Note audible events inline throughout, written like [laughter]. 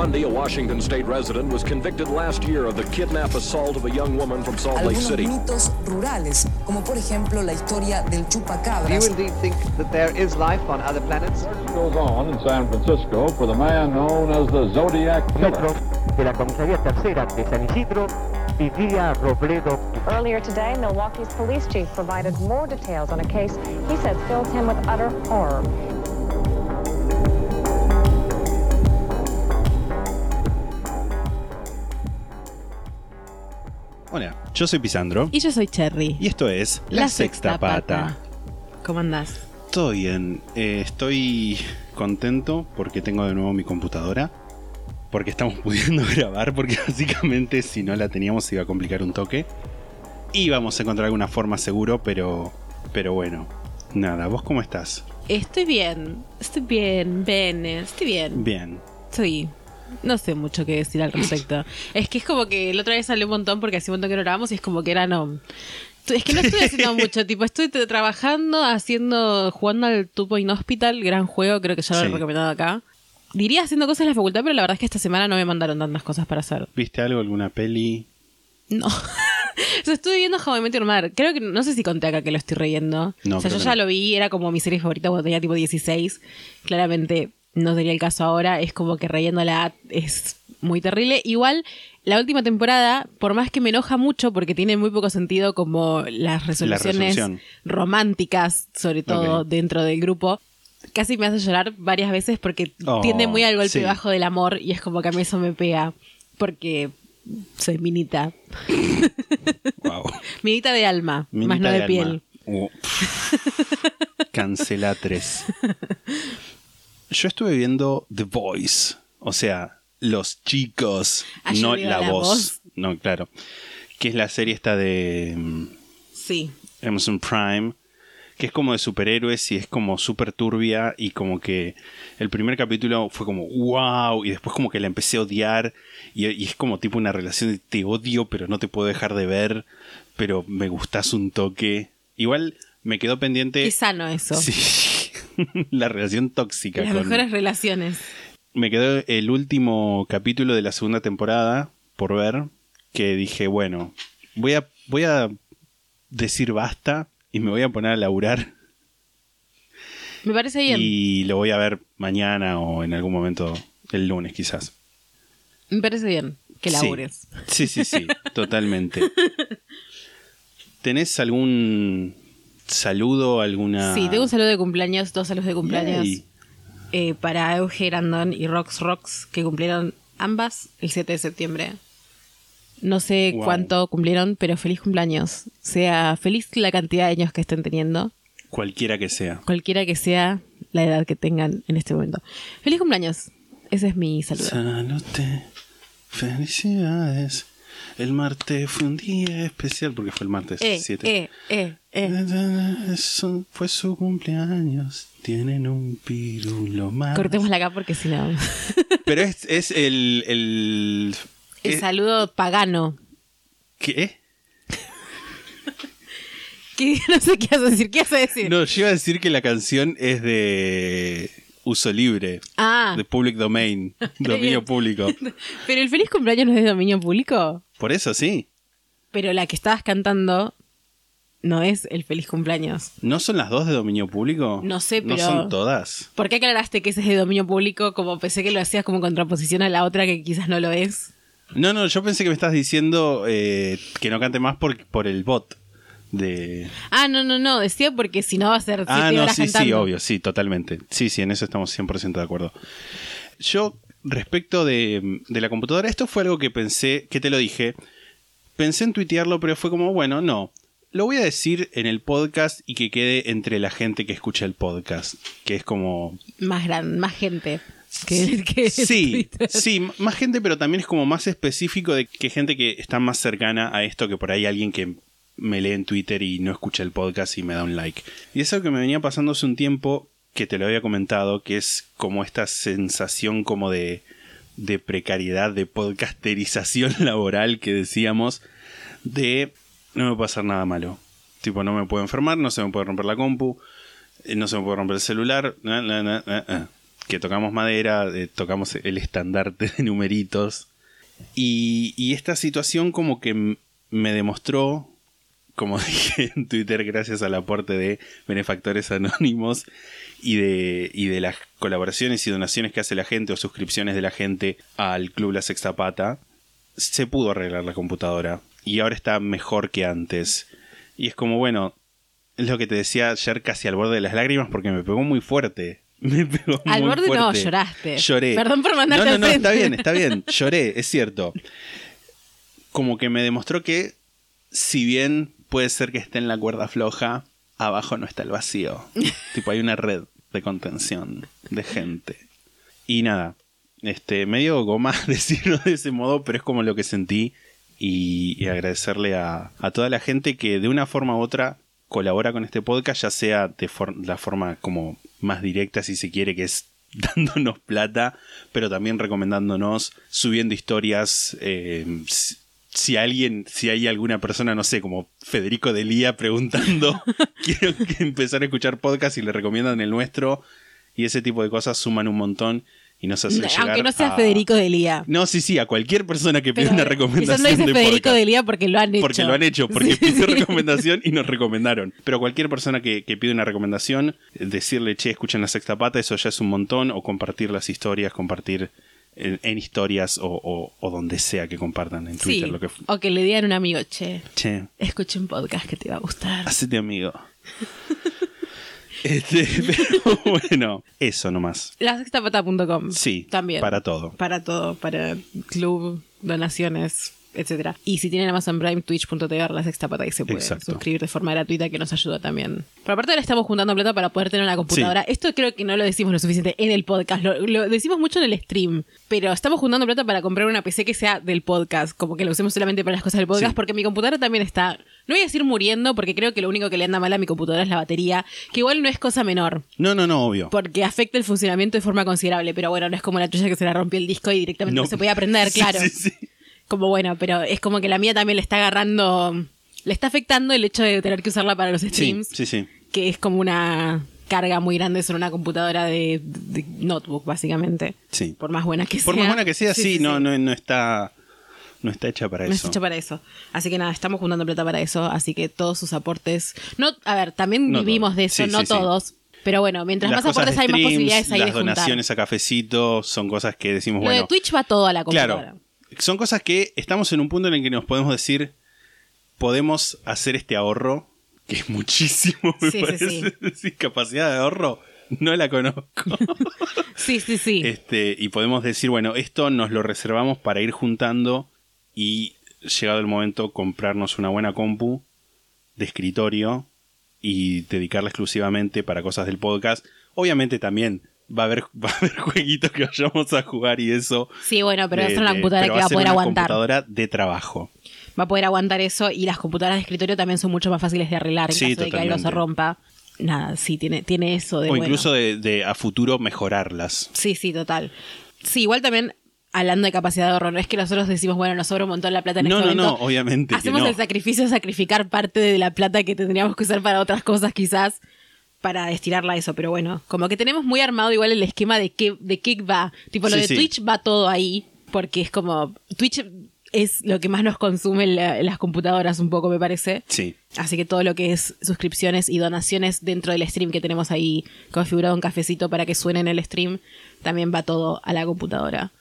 Bundy, a Washington state resident, was convicted last year of the kidnap assault of a young woman from Salt Lake City. mitos rurales, como por ejemplo la historia del Do you indeed think that there is life on other planets? goes on in San Francisco for the man known as the Zodiac Killer. De la comisaría tercera de San Isidro vivía Robledo. Earlier today, Milwaukee's police chief provided more details on a case he says fills him with utter horror. Yo soy Pisandro Y yo soy Cherry. y esto es La, Sexta, Pata. ¿Cómo andás? Todo bien, eh, estoy contento porque tengo de nuevo mi computadora, porque estamos [laughs] pudiendo grabar, porque básicamente si no la teníamos se iba a complicar un toque. Y vamos a encontrar alguna forma seguro, pero, pero bueno. Nada, ¿vos cómo estás? Estoy bien. Estoy bien, bien. Estoy bien. Bien. Estoy. No sé mucho qué decir al respecto. es que es como que la otra vez salió un montón porque hace un montón que no grabamos y es como que era no. Es que no estoy haciendo [laughs] mucho, tipo, estoy trabajando, haciendo, jugando al Two Point Hospital, gran juego, creo que ya lo Sí. he recomendado acá. Diría haciendo cosas en la facultad, pero la verdad es que esta semana no me mandaron tantas cosas para hacer. ¿Viste algo, alguna peli? No. [laughs] o sea, estuve viendo How I Met Your Mother. Creo que no sé si conté acá que lo estoy reyendo. No, o sea, yo ya no. lo vi, era como mi serie favorita cuando tenía tipo 16. Claramente no sería el caso ahora. Es como que reyéndola es muy terrible. Igual, la última temporada, por más que me enoja mucho porque tiene muy poco sentido como las resoluciones románticas, sobre todo dentro del grupo. Casi me hace llorar varias veces porque Oh, tiende muy al golpe sí. bajo del amor y es como que a mí eso me pega. Porque soy minita. [laughs] Wow. Minita de alma, Minita más no de, piel. Uh, [laughs] Cancelatres. Yo estuve viendo The Voice, o sea, los chicos, Ah, no la, la voz. voz. No, claro. Que es la serie esta de mm, Sí. Amazon Prime, que es como de superhéroes y es como súper turbia y como que el primer capítulo fue como wow y después como que la empecé a odiar y, y es como tipo una relación de te odio pero no te puedo dejar de ver, pero me gustas un toque. Igual me quedó pendiente... Qué sano eso. [laughs] Sí, [laughs] la relación tóxica. Las con- mejores relaciones. Me quedó el último capítulo de la segunda temporada por ver, que dije, bueno, voy a, voy a decir basta y me voy a poner a laburar Me parece bien. y lo voy a ver mañana o en algún momento el lunes quizás. Me parece bien que Sí. labures. Sí, sí, sí, [laughs] totalmente. ¿Tenés algún saludo, alguna... Sí, tengo un saludo de cumpleaños, dos saludos de cumpleaños eh, para Euge Grandón y Rox Rox, que cumplieron ambas el 7 de septiembre. No sé Wow. cuánto cumplieron, pero feliz cumpleaños. Sea feliz la cantidad de años que estén teniendo, Cualquiera que sea. cualquiera que sea la edad que tengan en este momento. Feliz cumpleaños. Ese es mi saludo. Salute, felicidades. El martes fue un día especial porque fue el martes Eh, 7. eh, eh, eh. Eso fue su cumpleaños. Tienen un pirulo más. Cortémosla acá porque si no. Pero es, es el. El, El es- saludo pagano. ¿Qué? [laughs] ¿Qué? No sé qué vas a decir. ¿Qué vas a decir? No, yo iba a decir que la canción es de uso libre. Ah. De public domain. [laughs] dominio público. [laughs] Pero el feliz cumpleaños no es de dominio público. Por eso sí. Pero la que estabas cantando no es el feliz cumpleaños. ¿No son las dos de dominio público? No sé, ¿No pero- son todas? ¿Por qué aclaraste que ese es de dominio público? Como pensé que lo hacías como contraposición a la otra que quizás no lo es. No, no, yo pensé que me estás diciendo eh, que no cante más por, por el bot de... Ah, no, no, no. Decía porque si no va a ser Ah, no, sí, sí, obvio, sí, totalmente. Sí, sí, en eso estamos 100% de acuerdo. Yo, respecto de, de la computadora, esto fue algo que pensé, que te lo dije, pensé en tuitearlo, pero fue como, bueno, no. Lo voy a decir en el podcast y que quede entre la gente que escucha el podcast, que es como Más gran, más gente. Que, Sí, sí, más gente, pero también es como más específico de que gente que está más cercana a esto que por ahí alguien que me lee en Twitter y no escucha el podcast y me da un like. Y es algo que me venía pasando hace un tiempo, que te lo había comentado, que es como esta sensación como de, de precariedad, de podcasterización [laughs] laboral que decíamos, de no me puede hacer nada malo. Tipo, no me puedo enfermar, no se me puede romper la compu, eh, no se me puede romper el celular, que tocamos madera, eh, tocamos el estandarte de numeritos. Y, esta situación como que me demostró, como [laughs] dije en Twitter, gracias al aporte de benefactores anónimos y de, y de las colaboraciones y donaciones que hace la gente o suscripciones de la gente al Club La Sexta Pata, se pudo arreglar la computadora y ahora está mejor que antes. Y es como, bueno, es lo que te decía ayer casi al borde de las lágrimas porque me pegó muy fuerte. [laughs] Me pegó Al muy borde no, fuerte. lloraste. Lloré. Perdón por mandarte No, no, no, está bien, está bien. Lloré, es cierto. Como que me demostró que, si bien puede ser que esté en la cuerda floja, abajo no está el vacío. [laughs] tipo, hay una red de contención de gente. Y nada, este, medio goma [laughs] decirlo de ese modo, pero es como lo que sentí. Y, y agradecerle a, a toda la gente que de una forma u otra colabora con este podcast, ya sea de for- la forma como más directa, si se quiere, que es [laughs] dándonos plata, pero también recomendándonos, subiendo historias. eh, si, alguien, si hay alguna persona, no sé, como Federico Delía preguntando, [laughs] quiero empezar a escuchar podcast y le recomiendan el nuestro, y ese tipo de cosas suman un montón y nos hacen llegar Aunque no sea a- Federico Delía. No, sí, sí, a cualquier persona que pida una recomendación no dice de Federico. Delía porque lo han hecho. Porque lo han hecho, porque Sí. pidió recomendación y nos recomendaron. Pero cualquier persona que, que pide una recomendación, decirle, che, escuchen la sexta pata, eso ya es un montón. O compartir las historias, compartir en, en historias o, o- o donde sea que compartan en Twitter. Sí. Lo que, O que le digan a un amigo, che, che, escucha un podcast que te va a gustar. hacete amigo. [laughs] este, pero [laughs] bueno, eso nomás. Lasextapata.com. Sí, También. para todo. Para todo, para club, donaciones, etcétera. Y si tienen Amazon Prime, twitch.tv la sexta pata y se Exacto. suscribir de forma gratuita que nos ayuda también. Pero aparte ahora estamos juntando plata para poder tener una computadora. Esto creo que no lo decimos lo suficiente en el podcast, lo, lo decimos mucho en el stream, pero estamos juntando plata para comprar una PC que sea del podcast, como que lo usemos solamente para las cosas del podcast, Sí. porque mi computadora también está, no voy a decir muriendo, porque creo que lo único que le anda mal a mi computadora es la batería, que igual no es cosa menor No, no, no, obvio. porque afecta el funcionamiento de forma considerable, pero bueno, no es como la tuya que se la rompió el disco y directamente no, No. se podía aprender, [laughs] claro. sí, sí. Como bueno, pero es como que la mía también le está agarrando, le está afectando el hecho de tener que usarla para los streams, sí, sí. que es como una carga muy grande sobre una computadora de, de notebook, básicamente. Sí. Por más buena que sea. Por más buena que sea, sí, no, sí. no, no está. No está hecha para No eso. está hecho para eso. Así que nada, estamos juntando plata para eso. Así que todos sus aportes. No, a ver, también No vivimos todos. de eso, Sí, no sí, sí. todos. Pero bueno, mientras Las más aportes hay, más posibilidades hay las de juntar. donaciones a cafecito son cosas que decimos, Lo bueno, de Twitch va todo a la computadora. claro, son cosas que estamos en un punto en el que nos podemos decir, podemos hacer este ahorro, que es muchísimo, me Sí, sí, parece. Sí, [laughs] capacidad de ahorro, no la conozco. [laughs] Sí, sí, sí. este, y podemos decir, bueno, esto nos lo reservamos para ir juntando y llegado el momento comprarnos una buena compu de escritorio y dedicarla exclusivamente para cosas del podcast. Obviamente también va a haber, [laughs] va a haber jueguitos que vayamos a jugar y eso. Sí, bueno, pero va a ser una computadora que va a poder una aguantar. computadora de trabajo. Va a poder aguantar eso y las computadoras de escritorio también son mucho más fáciles de arreglar en Sí, caso de que algo se totalmente. rompa. Nada, sí, tiene, tiene eso de o bueno. incluso de, de a futuro mejorarlas. Sí, sí, total. Sí, igual también, hablando de capacidad de ahorro, no es que nosotros decimos, bueno, nos sobra un montón la plata en No, este no, no, momento. obviamente que Hacemos no. el sacrificio de sacrificar parte de la plata que tendríamos que usar para otras cosas, quizás, para destinarla a eso. Pero bueno, como que tenemos muy armado igual el esquema de qué, de qué va. Tipo, lo Sí, de sí. Twitch va todo ahí, porque es como. Twitch es lo que más nos consume en la- las computadoras, un poco, me parece. Sí. Así que todo lo que es suscripciones y donaciones dentro del stream que tenemos ahí configurado un cafecito para que suene en el stream, también va todo a la computadora.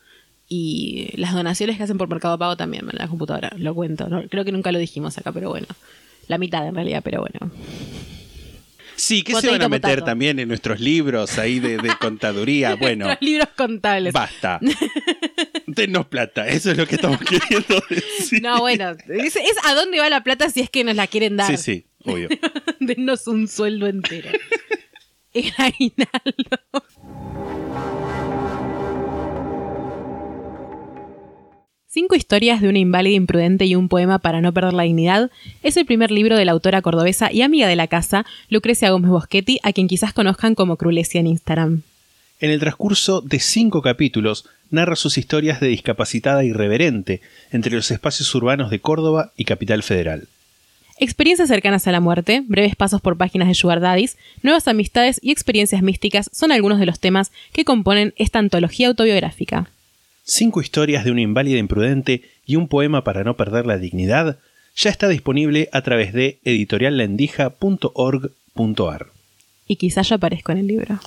Y las donaciones que hacen por Mercado Pago también van a la computadora, lo cuento. ¿no? Creo que nunca lo dijimos acá, pero bueno. La mitad en realidad, pero bueno. Sí, que se van a meter potato. también en nuestros libros ahí de, de [laughs] contaduría. Bueno, Nuestros libros contables. basta. [laughs] Denos plata, eso es lo que estamos queriendo [laughs] decir. No, bueno, es, es a dónde va la plata si es que nos la quieren dar. Sí, sí, obvio. Denos un sueldo entero. El aguinaldo. Cinco historias de una inválida imprudente y un poema para no perder la dignidad es el primer libro de la autora cordobesa y amiga de la casa, Lucrecia Gómez Boschetti, a quien quizás conozcan como Crulesia en Instagram. En el transcurso de cinco capítulos, narra sus historias de discapacitada irreverente entre los espacios urbanos de Córdoba y Capital Federal. Experiencias cercanas a la muerte, breves pasos por páginas de Sugar Daddies, nuevas amistades y experiencias místicas son algunos de los temas que componen esta antología autobiográfica. Cinco historias de una inválida imprudente y un poema para no perder la dignidad ya está disponible a través de editoriallendija.org.ar. Y quizás yo aparezco en el libro.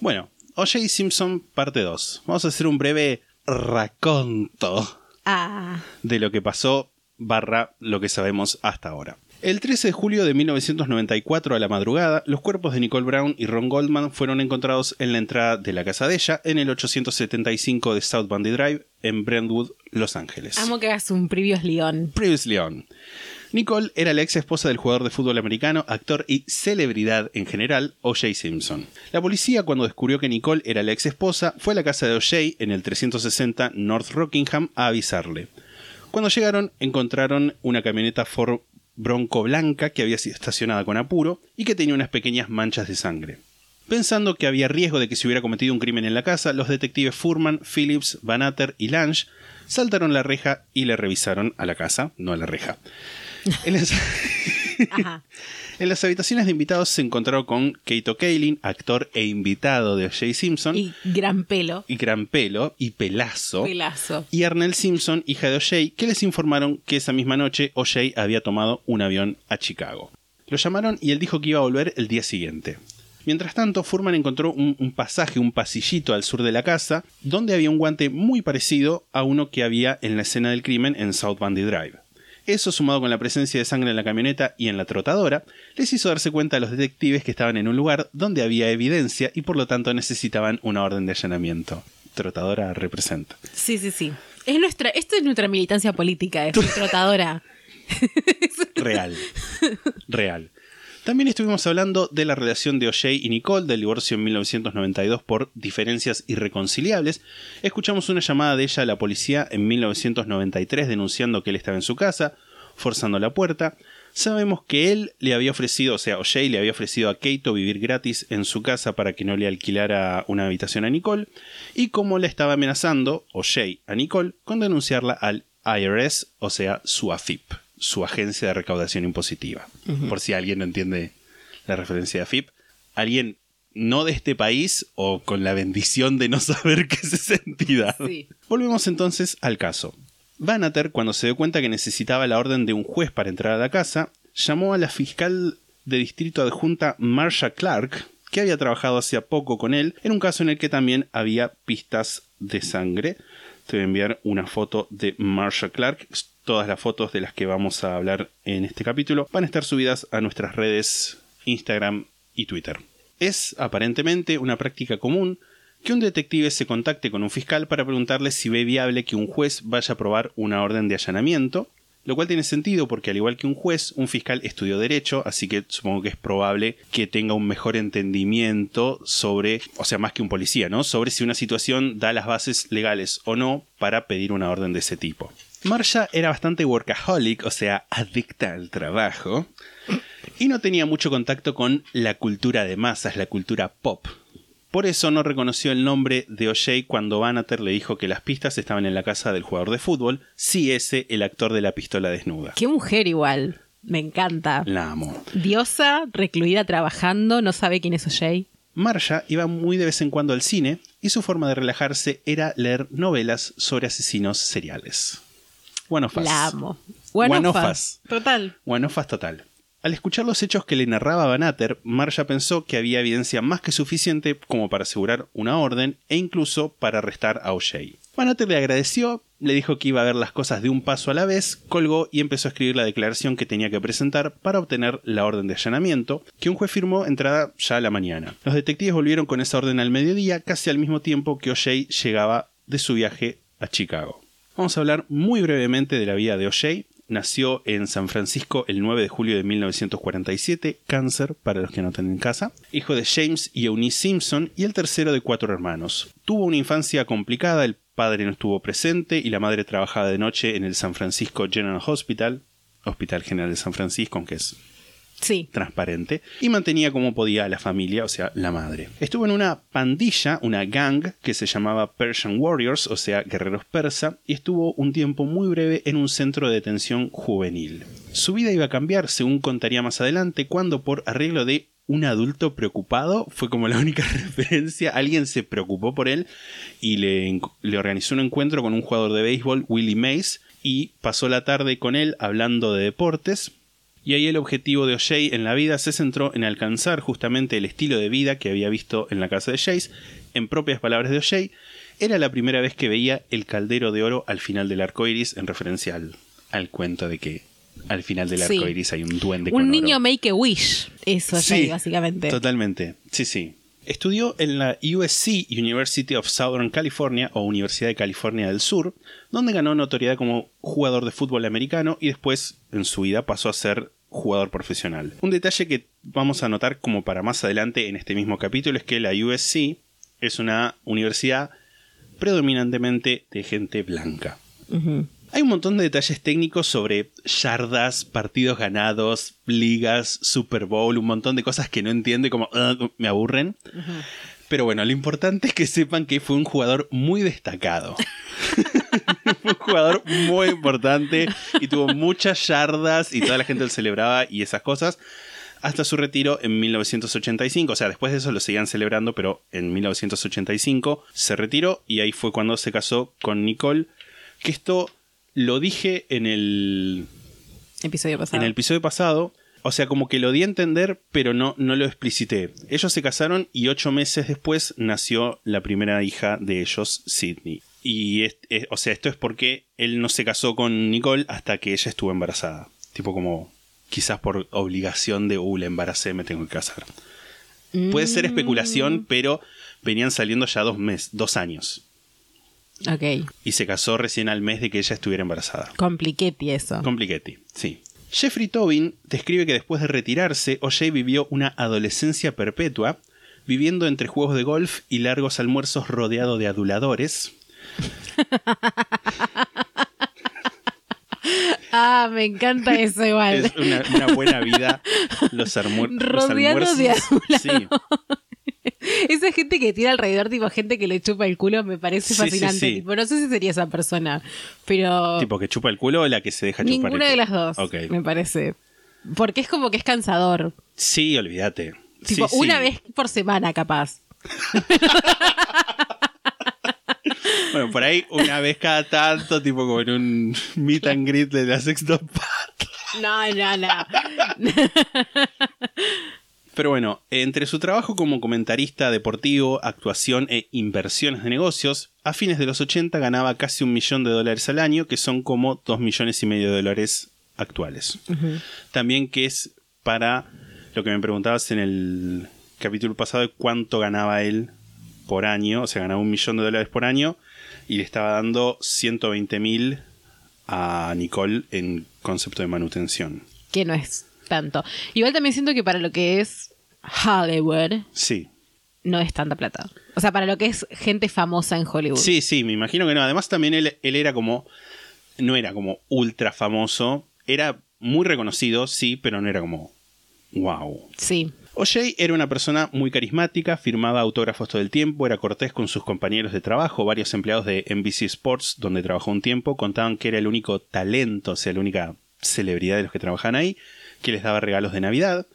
Bueno, O.J. Simpson parte 2. Vamos a hacer un breve raconto Ah, de lo que pasó barra lo que sabemos hasta ahora. El 13 de julio de 1994 a la madrugada, los cuerpos de Nicole Brown y Ron Goldman fueron encontrados en la entrada de la casa de ella en el 875 de South Bundy Drive en Brentwood, Los Ángeles. amo que hagas un previous León. Previously on. Nicole era la ex esposa del jugador de fútbol americano, actor y celebridad en general, O.J. Simpson. La policía, cuando descubrió que Nicole era la ex esposa, fue a la casa de O.J. en el 360 North Rockingham a avisarle. Cuando llegaron, encontraron una camioneta Ford Bronco blanca que había sido estacionada con apuro y que tenía unas pequeñas manchas de sangre. Pensando que había riesgo de que se hubiera cometido un crimen en la casa, los detectives Furman, Phillips, Van Atter y Lange saltaron la reja y le revisaron a la casa, no a la reja. [laughs] Las, Ajá. [laughs] en las habitaciones de invitados se encontraron con Kate O'Kaylin, actor e invitado de O.J. Simpson, Y gran pelo. y gran pelo y pelazo. Pelazo. y Arnell Simpson, hija de O'Shea, que les informaron que esa misma noche O'Shea había tomado un avión a Chicago. Lo llamaron y él dijo que iba a volver el día siguiente. Mientras tanto, Furman encontró un, un pasaje, un pasillito al sur de la casa, donde había un guante muy parecido a uno que había en la escena del crimen en South Bundy Drive. Eso, sumado con la presencia de sangre en la camioneta y en la trotadora, les hizo darse cuenta a los detectives que estaban en un lugar donde había evidencia y por lo tanto necesitaban una orden de allanamiento. Trotadora representa. Sí, sí, sí. Es nuestra, esto es nuestra militancia política, es [laughs] trotadora. Real. Real. También estuvimos hablando de la relación de O'Shea y Nicole del divorcio en 1992 por diferencias irreconciliables. Escuchamos una llamada de ella a la policía en 1993 denunciando que él estaba en su casa, forzando la puerta. Sabemos que él le había ofrecido, o sea, O'Shea le había ofrecido a Keito vivir gratis en su casa para que no le alquilara una habitación a Nicole, y cómo le estaba amenazando O'Shea a Nicole con denunciarla al IRS, o sea, su AFIP, su agencia de recaudación impositiva. Por si alguien no entiende la referencia de AFIP. Alguien no de este país o con la bendición de no [laughs] saber qué es esa entidad. Sí. Volvemos entonces al caso. Bannater, cuando se dio cuenta que necesitaba la orden de un juez para entrar a la casa, llamó a la fiscal de distrito adjunta Marsha Clark, que había trabajado hacía poco con él, en un caso en el que también había pistas de sangre. Te voy a enviar una foto de Marsha Clark. Todas las fotos de las que vamos a hablar en este capítulo van a estar subidas a nuestras redes Instagram y Twitter. Es aparentemente una práctica común que un detective se contacte con un fiscal para preguntarle si ve viable que un juez vaya a aprobar una orden de allanamiento, lo cual tiene sentido porque al igual que un juez, un fiscal estudió derecho, así que supongo que es probable que tenga un mejor entendimiento sobre, o sea, más que un policía, ¿no? Sobre si una situación da las bases legales o no para pedir una orden de ese tipo. Marsha era bastante workaholic, o sea, adicta al trabajo, y no tenía mucho contacto con la cultura de masas, la cultura pop. Por eso no reconoció el nombre de O'Shea cuando Bannater le dijo que las pistas estaban en la casa del jugador de fútbol, si ese el actor de la pistola desnuda. Qué mujer igual. Me encanta. La amo. Diosa, recluida trabajando, no sabe quién es O'Shea. Marsha iba muy de vez en cuando al cine y su forma de relajarse era leer novelas sobre asesinos seriales. Us. La amo. Total. Us total. Al escuchar los hechos que le narraba Bannater, Marsha pensó que había evidencia más que suficiente como para asegurar una orden e incluso para arrestar a O'Shea. Bannater le agradeció, le dijo que iba a ver las cosas de un paso a la vez, colgó y empezó a escribir la declaración que tenía que presentar para obtener la orden de allanamiento, que un juez firmó entrada ya a la mañana. Los detectives volvieron con esa orden al mediodía, casi al mismo tiempo que O'Shea llegaba de su viaje a Chicago. Vamos a hablar muy brevemente de la vida de O'Shea. Nació en San Francisco el 9 de julio de 1947, cáncer para los que no tienen casa, hijo de James y Eunice Simpson y el tercero de cuatro hermanos. Tuvo una infancia complicada, el padre no estuvo presente y la madre trabajaba de noche en el San Francisco General Hospital, Hospital General de San Francisco, aunque es Sí. transparente y mantenía como podía a la familia, o sea, la madre. Estuvo en una pandilla, una gang que se llamaba Persian Warriors, o sea, guerreros persa, y estuvo un tiempo muy breve en un centro de detención juvenil. Su vida iba a cambiar, según contaría más adelante, cuando por arreglo de un adulto preocupado, fue como la única [laughs] referencia, alguien se preocupó por él y le, le organizó un encuentro con un jugador de béisbol, Willie Mays, y pasó la tarde con él hablando de deportes, y ahí el objetivo de O'Shea en la vida se centró en alcanzar justamente el estilo de vida que había visto en la casa de Jace. En propias palabras de O'Shea, era la primera vez que veía el caldero de oro al final del arco iris, en referencia al, al cuento de que al final del arco iris hay un duende con Un oro. niño make a wish. Eso es Sí, básicamente. Totalmente, sí, sí. Estudió en la USC, University of Southern California, o Universidad de California del Sur, donde ganó notoriedad como jugador de fútbol americano y después, en su vida, pasó a ser jugador profesional. Un detalle que vamos a notar como para más adelante en este mismo capítulo es que la USC es una universidad predominantemente de gente blanca. Hay un montón de detalles técnicos sobre yardas, partidos ganados, ligas, Super Bowl, un montón de cosas que no entiendo y como "Ugh", me aburren. Pero bueno, lo importante es que sepan que fue un jugador muy destacado. [laughs] [laughs] fue un jugador muy importante y tuvo muchas yardas y toda la gente lo celebraba y esas cosas. Hasta su retiro en 1985. O sea, después de eso lo seguían celebrando, pero en 1985 se retiró y ahí fue cuando se casó con Nicole. Que esto lo dije en el, Episodio pasado. en el episodio pasado. O sea, como que lo di a entender, pero no, no lo explicité. Ellos se casaron y ocho meses después nació la primera hija de ellos, Sidney. Y, es- es- o sea, esto es porque él no se casó con Nicole hasta que ella estuvo embarazada. Tipo como, quizás por obligación de, uh, la embaracé, me tengo que casar. Puede ser especulación, pero venían saliendo ya dos meses, dos años. Ok. Y se casó recién al mes de que ella estuviera embarazada. Compliquetti eso. Compliquetti, sí. Jeffrey Tobin describe que después de retirarse, O'Shea vivió una adolescencia perpetua, viviendo entre juegos de golf y largos almuerzos rodeado de aduladores. [laughs] Ah, me encanta eso igual. Es una, una buena vida. Los, almuer- los Rodeado de. Sí, [laughs] Esa gente que tiene alrededor, tipo gente que le chupa el culo, me parece Sí, fascinante. sí. Tipo, no sé si sería esa persona, pero tipo que chupa el culo o la que se deja chupar. ninguna el de las dos, Ok. me parece. Porque es como que es cansador. Sí, olvídate. Tipo, una vez por semana, capaz. [laughs] Bueno, por ahí una vez cada tanto, tipo como en un meet and greet de la sexta parte. No, no, no. Pero bueno, entre su trabajo como comentarista deportivo, actuación e inversiones de negocios, a fines de los 80 ganaba casi un millón de dólares al año, que son como dos millones y medio de dólares actuales. También que es para lo que me preguntabas en el capítulo pasado de cuánto ganaba él por año, o sea, ganaba un millón de dólares por año y le estaba dando 120 mil a Nicole en concepto de manutención. que no es tanto. Igual también siento que para lo que es Hollywood, Sí, no es tanta plata. O sea, para lo que es gente famosa en Hollywood. Sí, sí, me imagino que no. Además, también él, él era como. No era como ultra famoso. Era muy reconocido, sí, pero no era como. ¡Wow! Sí. O'Shea era una persona muy carismática, firmaba autógrafos todo el tiempo, era cortés con sus compañeros de trabajo. Varios empleados de NBC Sports, donde trabajó un tiempo, contaban que era el único talento, o sea, la única celebridad de los que trabajan ahí, que les daba regalos de Navidad.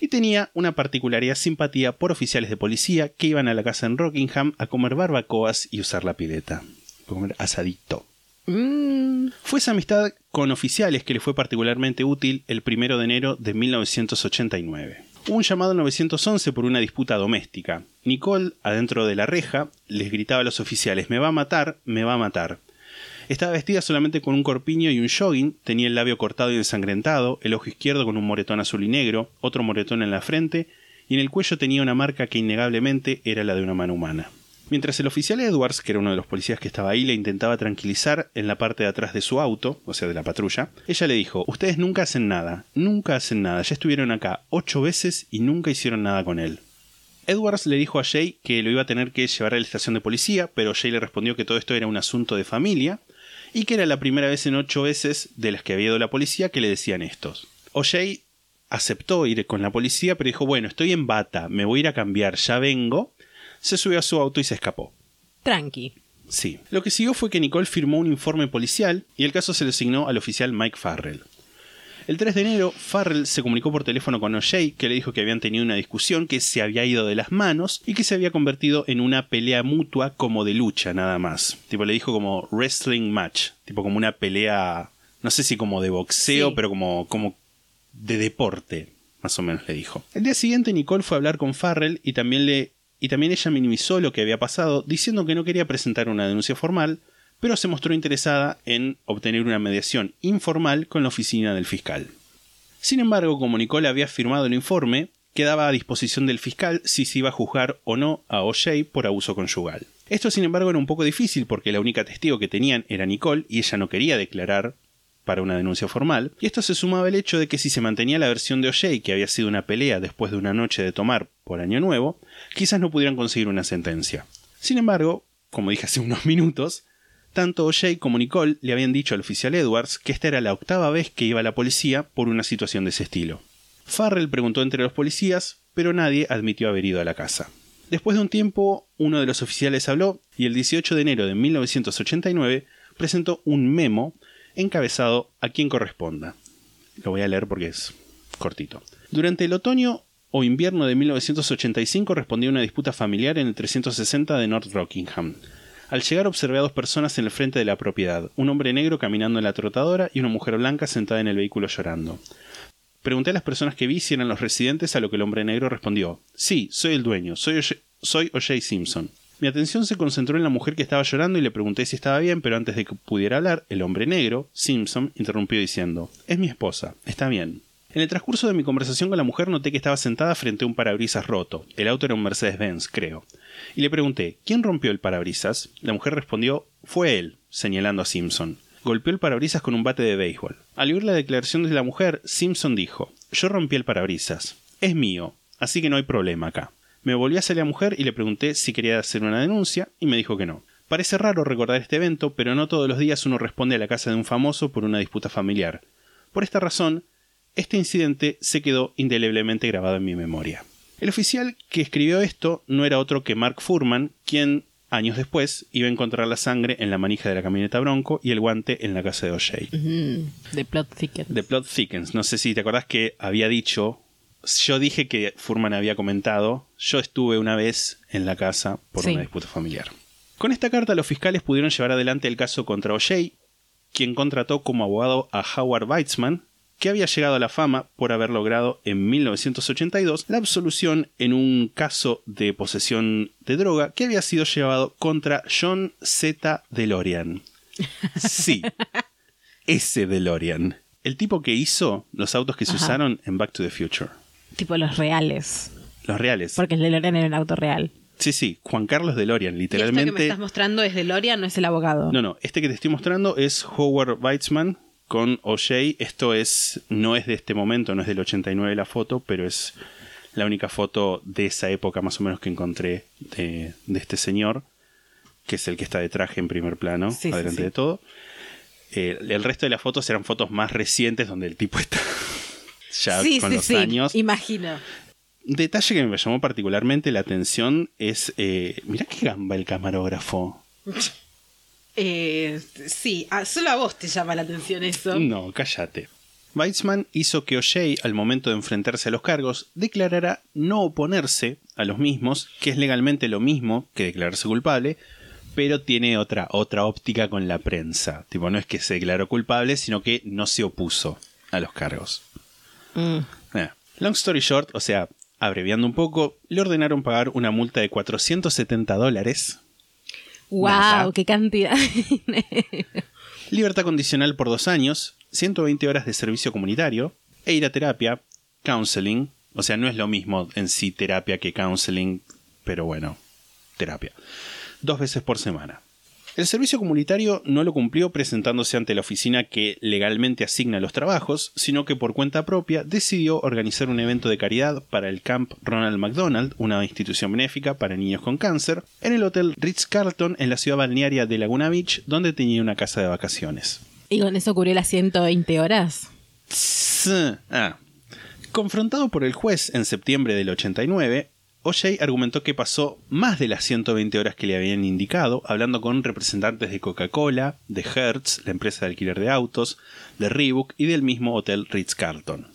Y tenía una particularidad simpatía por oficiales de policía que iban a la casa en Rockingham a comer barbacoas y usar la pileta. Comer asadito. Mm, Fue esa amistad con oficiales que le fue particularmente útil el primero de enero de 1989. Un llamado al 911 por una disputa doméstica. Nicole, adentro de la reja, les gritaba a los oficiales: Me va a matar, me va a matar. Estaba vestida solamente con un corpiño y un jogging, tenía el labio cortado y ensangrentado, el ojo izquierdo con un moretón azul y negro, otro moretón en la frente, y en el cuello tenía una marca que innegablemente era la de una mano humana. Mientras el oficial Edwards, que era uno de los policías que estaba ahí, le intentaba tranquilizar en la parte de atrás de su auto, o sea, de la patrulla, ella le dijo, ustedes nunca hacen nada, nunca hacen nada, ya estuvieron acá ocho veces y nunca hicieron nada con él. Edwards le dijo a Jay que lo iba a tener que llevar a la estación de policía, pero Jay le respondió que todo esto era un asunto de familia y que era la primera vez en ocho veces de las que había ido la policía que le decían estos. O'Shea aceptó ir con la policía, pero dijo, bueno, estoy en bata, me voy a ir a cambiar, ya vengo. Se subió a su auto y se escapó. Tranqui. Sí. Lo que siguió fue que Nicole firmó un informe policial y el caso se le asignó al oficial Mike Farrell. El 3 de enero, Farrell se comunicó por teléfono con O'Shea, que le dijo que habían tenido una discusión que se había ido de las manos y que se había convertido en una pelea mutua como de lucha, nada más. Tipo, le dijo como wrestling match, tipo como una pelea, no sé si como de boxeo, Sí. pero como, como de deporte, más o menos le dijo. El día siguiente, Nicole fue a hablar con Farrell y también le. Y también ella minimizó lo que había pasado, diciendo que no quería presentar una denuncia formal, pero se mostró interesada en obtener una mediación informal con la oficina del fiscal. Sin embargo, como Nicole había firmado el informe, quedaba a disposición del fiscal si se iba a juzgar o no a O'Shea por abuso conyugal. Esto, sin embargo, era un poco difícil porque la única testigo que tenían era Nicole y ella no quería declarar para una denuncia formal, y esto se sumaba al hecho de que si se mantenía la versión de O'Shea, que había sido una pelea después de una noche de tomar por Año Nuevo, quizás no pudieran conseguir una sentencia. Sin embargo, como dije hace unos minutos, tanto O'Shea como Nicole le habían dicho al oficial Edwards que esta era la octava vez que iba a la policía por una situación de ese estilo. Farrell preguntó entre los policías, pero nadie admitió haber ido a la casa. Después de un tiempo, uno de los oficiales habló y el 18 de enero de 1989 presentó un memo encabezado a quien corresponda. Lo voy a leer porque es cortito. Durante el otoño o invierno de 1985 respondió a una disputa familiar en el 360 de North Rockingham. Al llegar observé a dos personas en el frente de la propiedad, un hombre negro caminando en la trotadora y una mujer blanca sentada en el vehículo llorando. Pregunté a las personas que vi si eran los residentes, a lo que el hombre negro respondió: Sí, soy el dueño, soy O'Shea Simpson. Mi atención se concentró en la mujer que estaba llorando y le pregunté si estaba bien, pero antes de que pudiera hablar, el hombre negro, Simpson, interrumpió diciendo: Es mi esposa, está bien. En el transcurso de mi conversación con la mujer noté que estaba sentada frente a un parabrisas roto. El auto era un Mercedes-Benz, creo. Y le pregunté, ¿quién rompió el parabrisas? La mujer respondió, fue él, señalando a Simpson. Golpeó el parabrisas con un bate de béisbol. Al oír la declaración de la mujer, Simpson dijo, yo rompí el parabrisas. Es mío, así que no hay problema acá. Me volví hacia la mujer y le pregunté si quería hacer una denuncia y me dijo que no. Parece raro recordar este evento, pero no todos los días uno responde a la casa de un famoso por una disputa familiar. Por esta razón, este incidente se quedó indeleblemente grabado en mi memoria. El oficial que escribió esto no era otro que Mark Furman, quien años después iba a encontrar la sangre en la manija de la camioneta Bronco y el guante en la casa de O'Shea. The plot thickens. The plot thickens. No sé si te acordás que había dicho. Yo dije que Furman había comentado. Yo estuve una vez en la casa por Sí. una disputa familiar. Con esta carta, los fiscales pudieron llevar adelante el caso contra O'Shea, quien contrató como abogado a Howard Weitzman, que había llegado a la fama por haber logrado en 1982 la absolución en un caso de posesión de droga que había sido llevado contra John Z. DeLorean. Sí, [laughs] ese DeLorean. El tipo que hizo los autos que se Ajá. usaron en Back to the Future. Tipo los reales. Los reales. Porque el DeLorean era un auto real. Sí, sí, Juan Carlos DeLorean, Y esto que me literalmente. estás mostrando es DeLorean, no es el abogado. No, no, este que te estoy mostrando es Howard Weitzman con O'Shea. Esto es no es de este momento, no es del 89 la foto, pero es la única foto de esa época más o menos que encontré de, de este señor, que es el que está de traje en primer plano, Sí, sí, adelante sí. de todo. Eh, el resto de las fotos eran fotos más recientes donde el tipo está ya sí, con sí, los sí. años. Imagino. Un detalle que me llamó particularmente la atención es, eh, mirá qué gamba el camarógrafo. [laughs] Eh, sí, a- solo a vos te llama la atención eso. No, cállate. Weizmann hizo que O'Shea, al momento de enfrentarse a los cargos, declarara no oponerse a los mismos, que es legalmente lo mismo que declararse culpable, pero tiene otra, otra óptica con la prensa. Tipo, no es que se declaró culpable, sino que no se opuso a los cargos. Mm. Eh, Long story short, o sea, abreviando un poco, le ordenaron pagar una multa de 470 dólares, Wow, Nada. qué cantidad. libertad condicional por dos años, 120 horas de servicio comunitario, e ir a terapia, counseling, o sea, no es lo mismo en sí terapia que counseling, pero bueno, terapia, dos veces por semana. El servicio comunitario no lo cumplió presentándose ante la oficina que legalmente asigna los trabajos, sino que por cuenta propia decidió organizar un evento de caridad para el Camp Ronald McDonald, una institución benéfica para niños con cáncer, en el Hotel Ritz-Carlton en la ciudad balnearia de Laguna Beach, donde tenía una casa de vacaciones. ¿Y con eso cubrió las 120 horas? Tss, Ah, Confrontado por el juez en septiembre del 89, OJ argumentó que pasó más de las 120 horas que le habían indicado, hablando con representantes de Coca-Cola, de Hertz, la empresa de alquiler de autos, de Reebok y del mismo hotel Ritz-Carlton.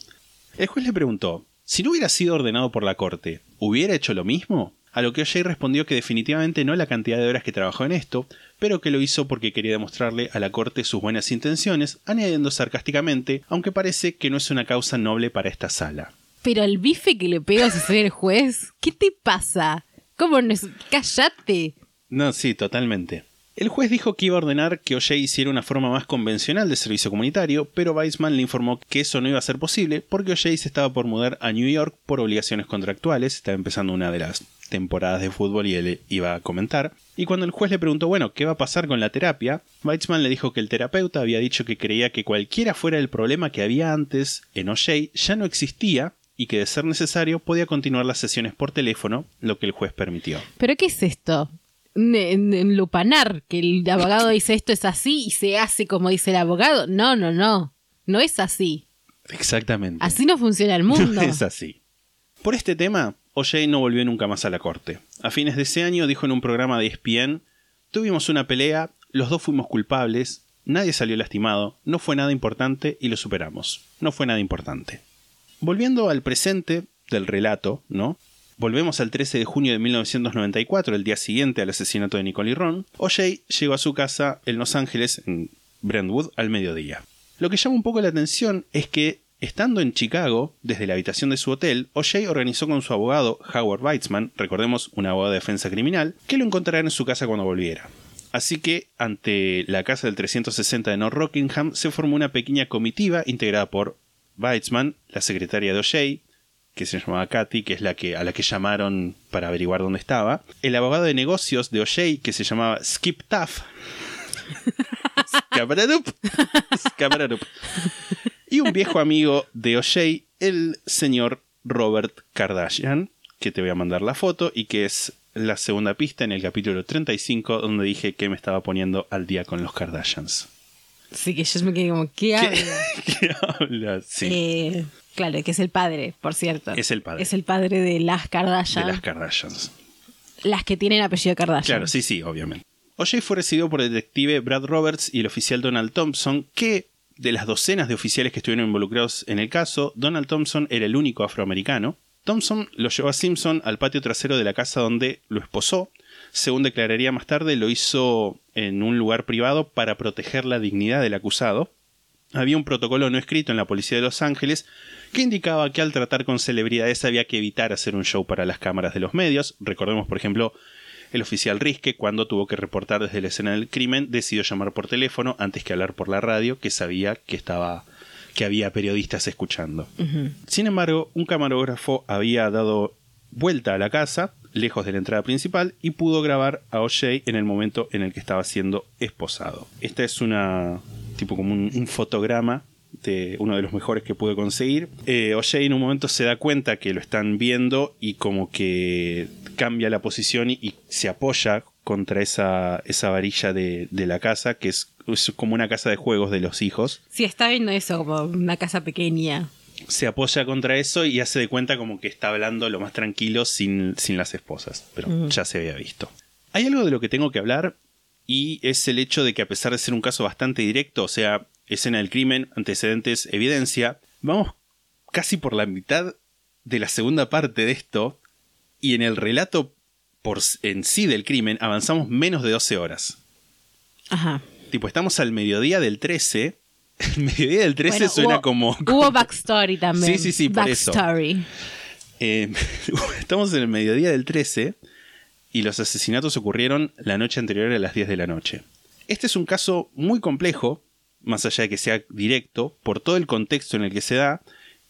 El juez le preguntó, si no hubiera sido ordenado por la corte, ¿hubiera hecho lo mismo? A lo que OJ respondió que definitivamente no la cantidad de horas que trabajó en esto, pero que lo hizo porque quería demostrarle a la corte sus buenas intenciones, añadiendo sarcásticamente, aunque parece que no es una causa noble para esta sala. Pero el bife que le pega a soy el juez, ¿qué te pasa? ¿Cómo no es? ¡Cállate! No, sí, totalmente. El juez dijo que iba a ordenar que OJ hiciera una forma más convencional de servicio comunitario, pero Weissman le informó que eso no iba a ser posible porque OJ se estaba por mudar a New York por obligaciones contractuales, estaba empezando una de las temporadas de fútbol y él iba a comentar. Y cuando el juez le preguntó, bueno, ¿qué va a pasar con la terapia? Weissman le dijo que el terapeuta había dicho que creía que cualquiera fuera el problema que había antes en OJ ya no existía y que de ser necesario podía continuar las sesiones por teléfono, lo que el juez permitió. ¿Pero qué es esto? En, lupanar, que el abogado dice esto es así y se hace como dice el abogado. No, no, no. No es así. Exactamente. Así no funciona el [laughs] mundo. No es así. Por este tema, OJ no volvió nunca más a la corte. A fines de ese año dijo en un programa de ESPN, tuvimos una pelea, los dos fuimos culpables, nadie salió lastimado, no fue nada importante y lo superamos. No fue nada importante. Volviendo al presente del relato, ¿no? Volvemos al 13 de junio de 1994, el día siguiente al asesinato de Nicole Ron. OJ llegó a su casa en Los Ángeles, en Brentwood, al mediodía. Lo que llama un poco la atención es que, estando en Chicago, desde la habitación de su hotel, OJ organizó con su abogado, Howard Weitzman, recordemos un abogado de defensa criminal, que lo encontrará en su casa cuando volviera. Así que, ante la casa del 360 de North Rockingham, se formó una pequeña comitiva integrada por Weitzman, la secretaria de OJ, que se llamaba Katy, que es la que, a la que llamaron para averiguar dónde estaba, el abogado de negocios de OJ, que se llamaba Skip Scabaradup, y un viejo amigo de OJ, el señor Robert Kardashian, que te voy a mandar la foto y que es la segunda pista en el capítulo 35 donde dije que me estaba poniendo al día con los Kardashians. Sí, que yo me quedé como, ¿qué habla? [laughs] ¿Qué habla? Sí. Eh, claro, que es el padre, por cierto. Es el padre. Es el padre de las Kardashian. de las Kardashians. Las que tienen apellido Kardashian. Claro, sí, sí, obviamente. OJ fue recibido por el detective Brad Roberts y el oficial Donald Thompson, que, de las docenas de oficiales que estuvieron involucrados en el caso, Donald Thompson era el único afroamericano. Thompson lo llevó a Simpson al patio trasero de la casa donde lo esposó. Según declararía más tarde, lo hizo en un lugar privado para proteger la dignidad del acusado. Había un protocolo no escrito en la policía de Los Ángeles que indicaba que al tratar con celebridades había que evitar hacer un show para las cámaras de los medios. Recordemos, por ejemplo, el oficial Risque, cuando tuvo que reportar desde la escena del crimen, decidió llamar por teléfono antes que hablar por la radio, que sabía que estaba que había periodistas escuchando. Sin embargo, un camarógrafo había dado vuelta a la casa, lejos de la entrada principal, y pudo grabar a OJ en el momento en el que estaba siendo esposado. Esta es una tipo como un, fotograma de uno de los mejores que pude conseguir. Eh, OJ en un momento se da cuenta que lo están viendo y como que cambia la posición y, y se apoya contra esa, esa varilla de, de la casa, que es, es como una casa de juegos de los hijos. Sí, está viendo eso, como una casa pequeña. Se apoya contra eso y hace de cuenta como que está hablando lo más tranquilo sin, sin las esposas, pero ya se había visto. Hay algo de lo que tengo que hablar y es el hecho de que a pesar de ser un caso bastante directo, o sea, escena del crimen, antecedentes, evidencia, vamos casi por la mitad de la segunda parte de esto y en el relato por en sí del crimen avanzamos menos de 12 horas. Ajá. Tipo, estamos al mediodía del 13. El [laughs] mediodía del 13 Bueno, suena hubo- como... Hubo backstory también. Sí, sí, sí, por eso. backstory. Eh, [laughs] estamos en el mediodía del 13 y los asesinatos ocurrieron la noche anterior a las 10 de la noche. Este es un caso muy complejo, más allá de que sea directo, por todo el contexto en el que se da,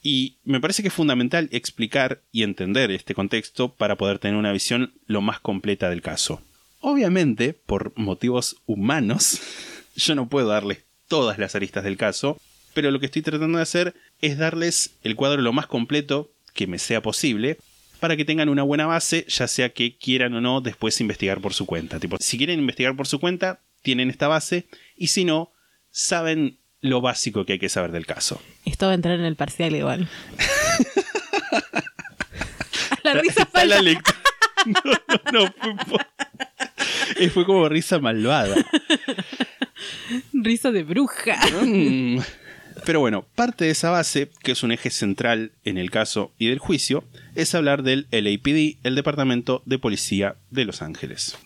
y me parece que es fundamental explicar y entender este contexto para poder tener una visión lo más completa del caso. Obviamente, por motivos humanos, [laughs] yo no puedo darles todas las aristas del caso, pero lo que estoy tratando de hacer es darles el cuadro lo más completo que me sea posible para que tengan una buena base, ya sea que quieran o no después investigar por su cuenta. Tipo, si quieren investigar por su cuenta, tienen esta base, y si no, saben lo básico que hay que saber del caso. Esto va a entrar en el parcial igual. [laughs] La risa Está la. [laughs] No, no, no, fue, [laughs] Eh, fue como risa malvada. Risa de bruja. Mm. Pero bueno, parte de esa base, que es un eje central en el caso y del juicio, es hablar del LAPD, el Departamento de Policía de Los Ángeles.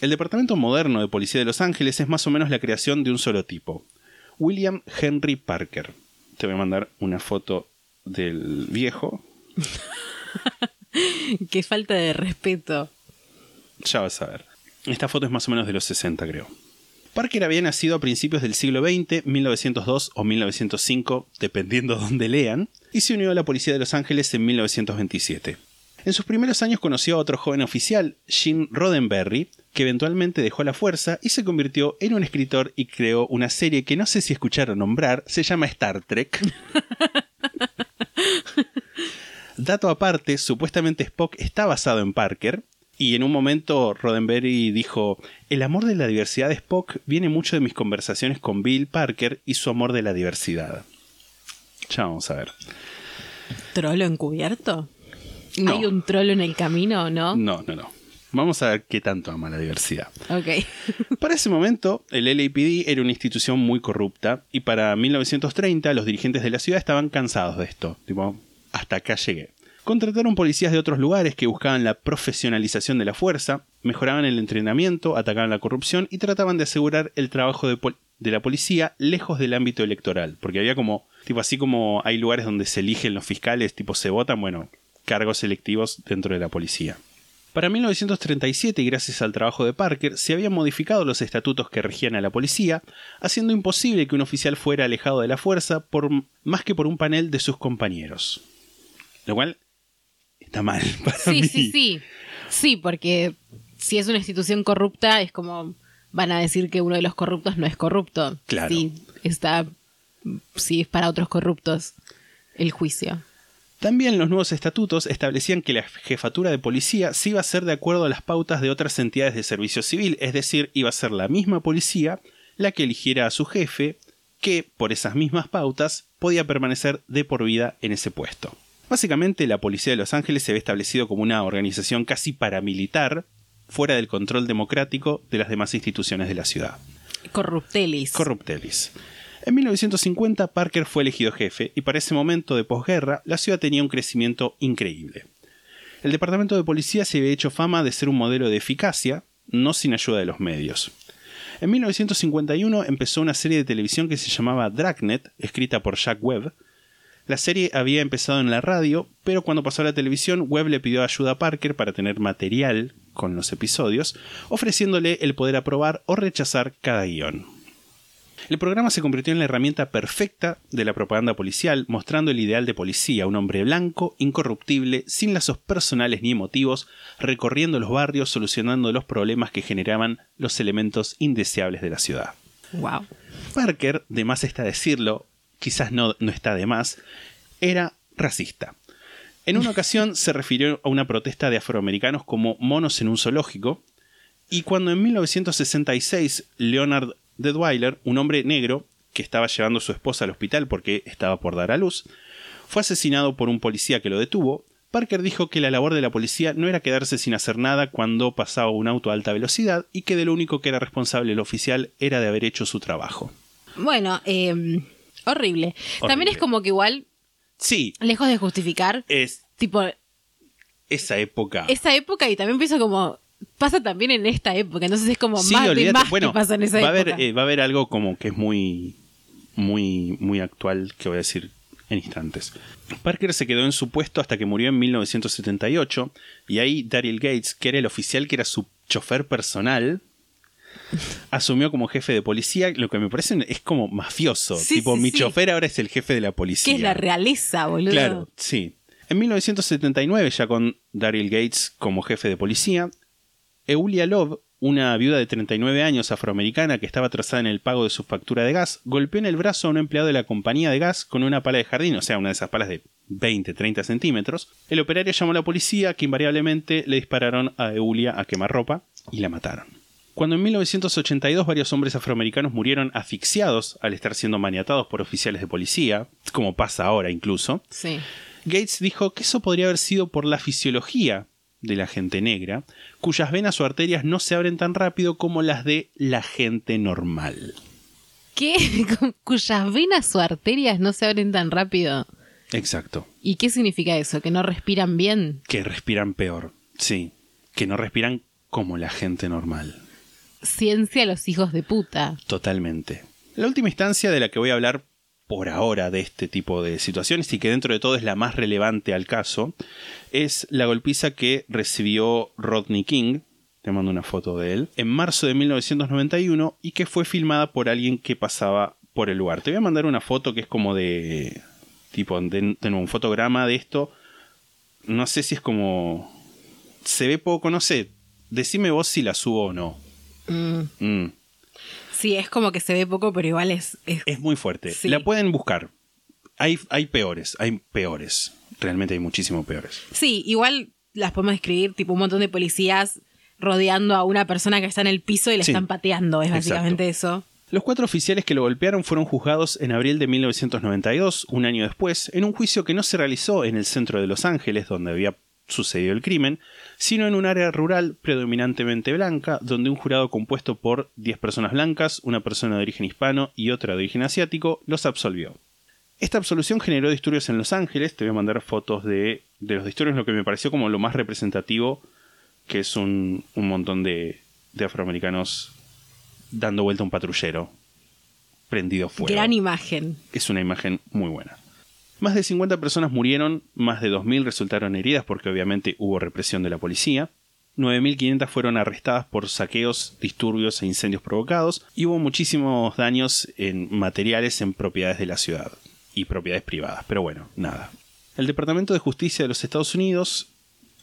El Departamento Moderno de Policía de Los Ángeles es más o menos la creación de un solo tipo, William Henry Parker. Te voy a mandar una foto del viejo, [laughs] Qué falta de respeto. ya vas a ver. Esta foto es más o menos de los 60, creo. Parker había nacido a principios del siglo XX, 1902 o 1905, dependiendo de dónde lean, y se unió a la Policía de Los Ángeles en 1927. En sus primeros años conoció a otro joven oficial, Gene Roddenberry, que eventualmente dejó la fuerza y se convirtió en un escritor y creó una serie que no sé si escucharon nombrar, se llama Star Trek. [laughs] Dato aparte, supuestamente Spock está basado en Parker, y en un momento Roddenberry dijo, el amor de la diversidad de Spock viene mucho de mis conversaciones con Bill Parker y su amor de la diversidad. Ya vamos a ver. ¿Trolo encubierto? No. ¿Hay un trolo en el camino o no? No, no, no. Vamos a ver qué tanto ama la diversidad. Ok. [laughs] Para ese momento, el LAPD era una institución muy corrupta y para 1930 los dirigentes de la ciudad estaban cansados de esto. Tipo, hasta acá llegué. Contrataron policías de otros lugares que buscaban la profesionalización de la fuerza, mejoraban el entrenamiento, atacaban la corrupción y trataban de asegurar el trabajo de, de la policía lejos del ámbito electoral. Porque había como, tipo así como hay lugares donde se eligen los fiscales, tipo se votan, bueno, cargos selectivos dentro de la policía. Para 1937, y gracias al trabajo de Parker, se habían modificado los estatutos que regían a la policía, haciendo imposible que un oficial fuera alejado de la fuerza por más que por un panel de sus compañeros. Lo cual está mal [laughs] para Sí, mí. sí, sí. Sí, porque si es una institución corrupta, es como van a decir que uno de los corruptos no es corrupto. Claro. Sí, está. Sí, es para otros corruptos el juicio. También los nuevos estatutos establecían que la jefatura de policía sí iba a ser de acuerdo a las pautas de otras entidades de servicio civil, es decir, iba a ser la misma policía la que eligiera a su jefe, que, por esas mismas pautas, podía permanecer de por vida en ese puesto. Básicamente, la Policía de Los Ángeles se ve establecido como una organización casi paramilitar, fuera del control democrático de las demás instituciones de la ciudad. Corruptelis. Corruptelis. En 1950 Parker fue elegido jefe y para ese momento de posguerra la ciudad tenía un crecimiento increíble. El departamento de policía se había hecho fama de ser un modelo de eficacia, no sin ayuda de los medios. En 1951 empezó una serie de televisión que se llamaba Dragnet, escrita por Jack Webb. La serie había empezado en la radio, pero cuando pasó a la televisión, Webb le pidió ayuda a Parker para tener material con los episodios, ofreciéndole el poder aprobar o rechazar cada guion. El programa se convirtió en la herramienta perfecta de la propaganda policial, mostrando el ideal de policía, un hombre blanco, incorruptible, sin lazos personales ni emotivos, recorriendo los barrios, solucionando los problemas que generaban los elementos indeseables de la ciudad. Wow. Parker, de más está decirlo, quizás no, no está de más, era racista. En una ocasión se refirió a una protesta de afroamericanos como monos en un zoológico, y cuando en 1966 Leonard Detweiler, un hombre negro que estaba llevando a su esposa al hospital porque estaba por dar a luz, fue asesinado por un policía que lo detuvo, Parker dijo que la labor de la policía no era quedarse sin hacer nada cuando pasaba un auto a alta velocidad y que de lo único que era responsable el oficial era de haber hecho su trabajo. Bueno, eh, horrible. También es como que igual, Sí, lejos de justificar, es tipo, esa época. esa época y también pienso como pasa también en esta época entonces es como Sí, más de olvídate. más bueno, que pasa en esa va, a época haber, eh, va a haber algo como que es muy, muy, muy actual que voy a decir en instantes. Parker se quedó en su puesto hasta que murió en 1978 y ahí Daryl Gates, que era el oficial que era su chofer personal, asumió como jefe de policía, lo que me parece es como mafioso. Sí, tipo, sí, mi sí. chofer ahora es el jefe de la policía. que es la realeza boludo Claro, sí. En 1979, ya con Daryl Gates como jefe de policía, Eulia Love, una viuda de 39 años afroamericana que estaba atrasada en el pago de su factura de gas, golpeó en el brazo a un empleado de la compañía de gas con una pala de jardín, o sea, una de esas palas de 20-30 centímetros. El operario llamó a la policía, que invariablemente le dispararon a Eulia a quemarropa y la mataron. Cuando en 1982 varios hombres afroamericanos murieron asfixiados al estar siendo maniatados por oficiales de policía, como pasa ahora incluso, sí Gates dijo que eso podría haber sido por la fisiología de la gente negra, cuyas venas o arterias no se abren tan rápido como las de la gente normal. ¿Qué? [laughs] Cuyas venas o arterias no se abren tan rápido. Exacto. ¿Y qué significa eso? ¿Que no respiran bien? Que respiran peor, sí. Que no respiran como la gente normal. Ciencia a los hijos de puta. Totalmente. La última instancia de la que voy a hablar por ahora de este tipo de situaciones y que dentro de todo es la más relevante al caso, es la golpiza que recibió Rodney King, te mando una foto de él, en marzo de 1991 y que fue filmada por alguien que pasaba por el lugar. Te voy a mandar una foto que es como de tipo de, de un fotograma de esto. No sé si es como se ve poco, no sé. Decime vos si la subo o no. Mm. Mm. Sí, es como que se ve poco, pero igual es... es- Es muy fuerte. Sí. La pueden buscar. Hay, hay peores, hay peores. Realmente hay muchísimo peores. Sí, igual las podemos escribir, tipo un montón de policías rodeando a una persona que está en el piso y le Sí. están pateando. Es Exacto. básicamente eso. Los cuatro oficiales que lo golpearon fueron juzgados en abril de 1992, un año después, en un juicio que no se realizó en el centro de Los Ángeles, donde había sucedido el crimen, sino en un área rural predominantemente blanca, donde un jurado compuesto por 10 personas blancas, una persona de origen hispano y otra de origen asiático, los absolvió. Esta absolución generó disturbios en Los Ángeles, te voy a mandar fotos de, de los disturbios, lo que me pareció como lo más representativo, que es un, un montón de, de afroamericanos dando vuelta a un patrullero prendido fuego. Gran imagen. Es una imagen muy buena. Más de 50 personas murieron, más de 2.000 resultaron heridas porque obviamente hubo represión de la policía. 9.500 fueron arrestadas por saqueos, disturbios e incendios provocados y hubo muchísimos daños en materiales en propiedades de la ciudad y propiedades privadas. Pero bueno, nada. El Departamento de Justicia de los Estados Unidos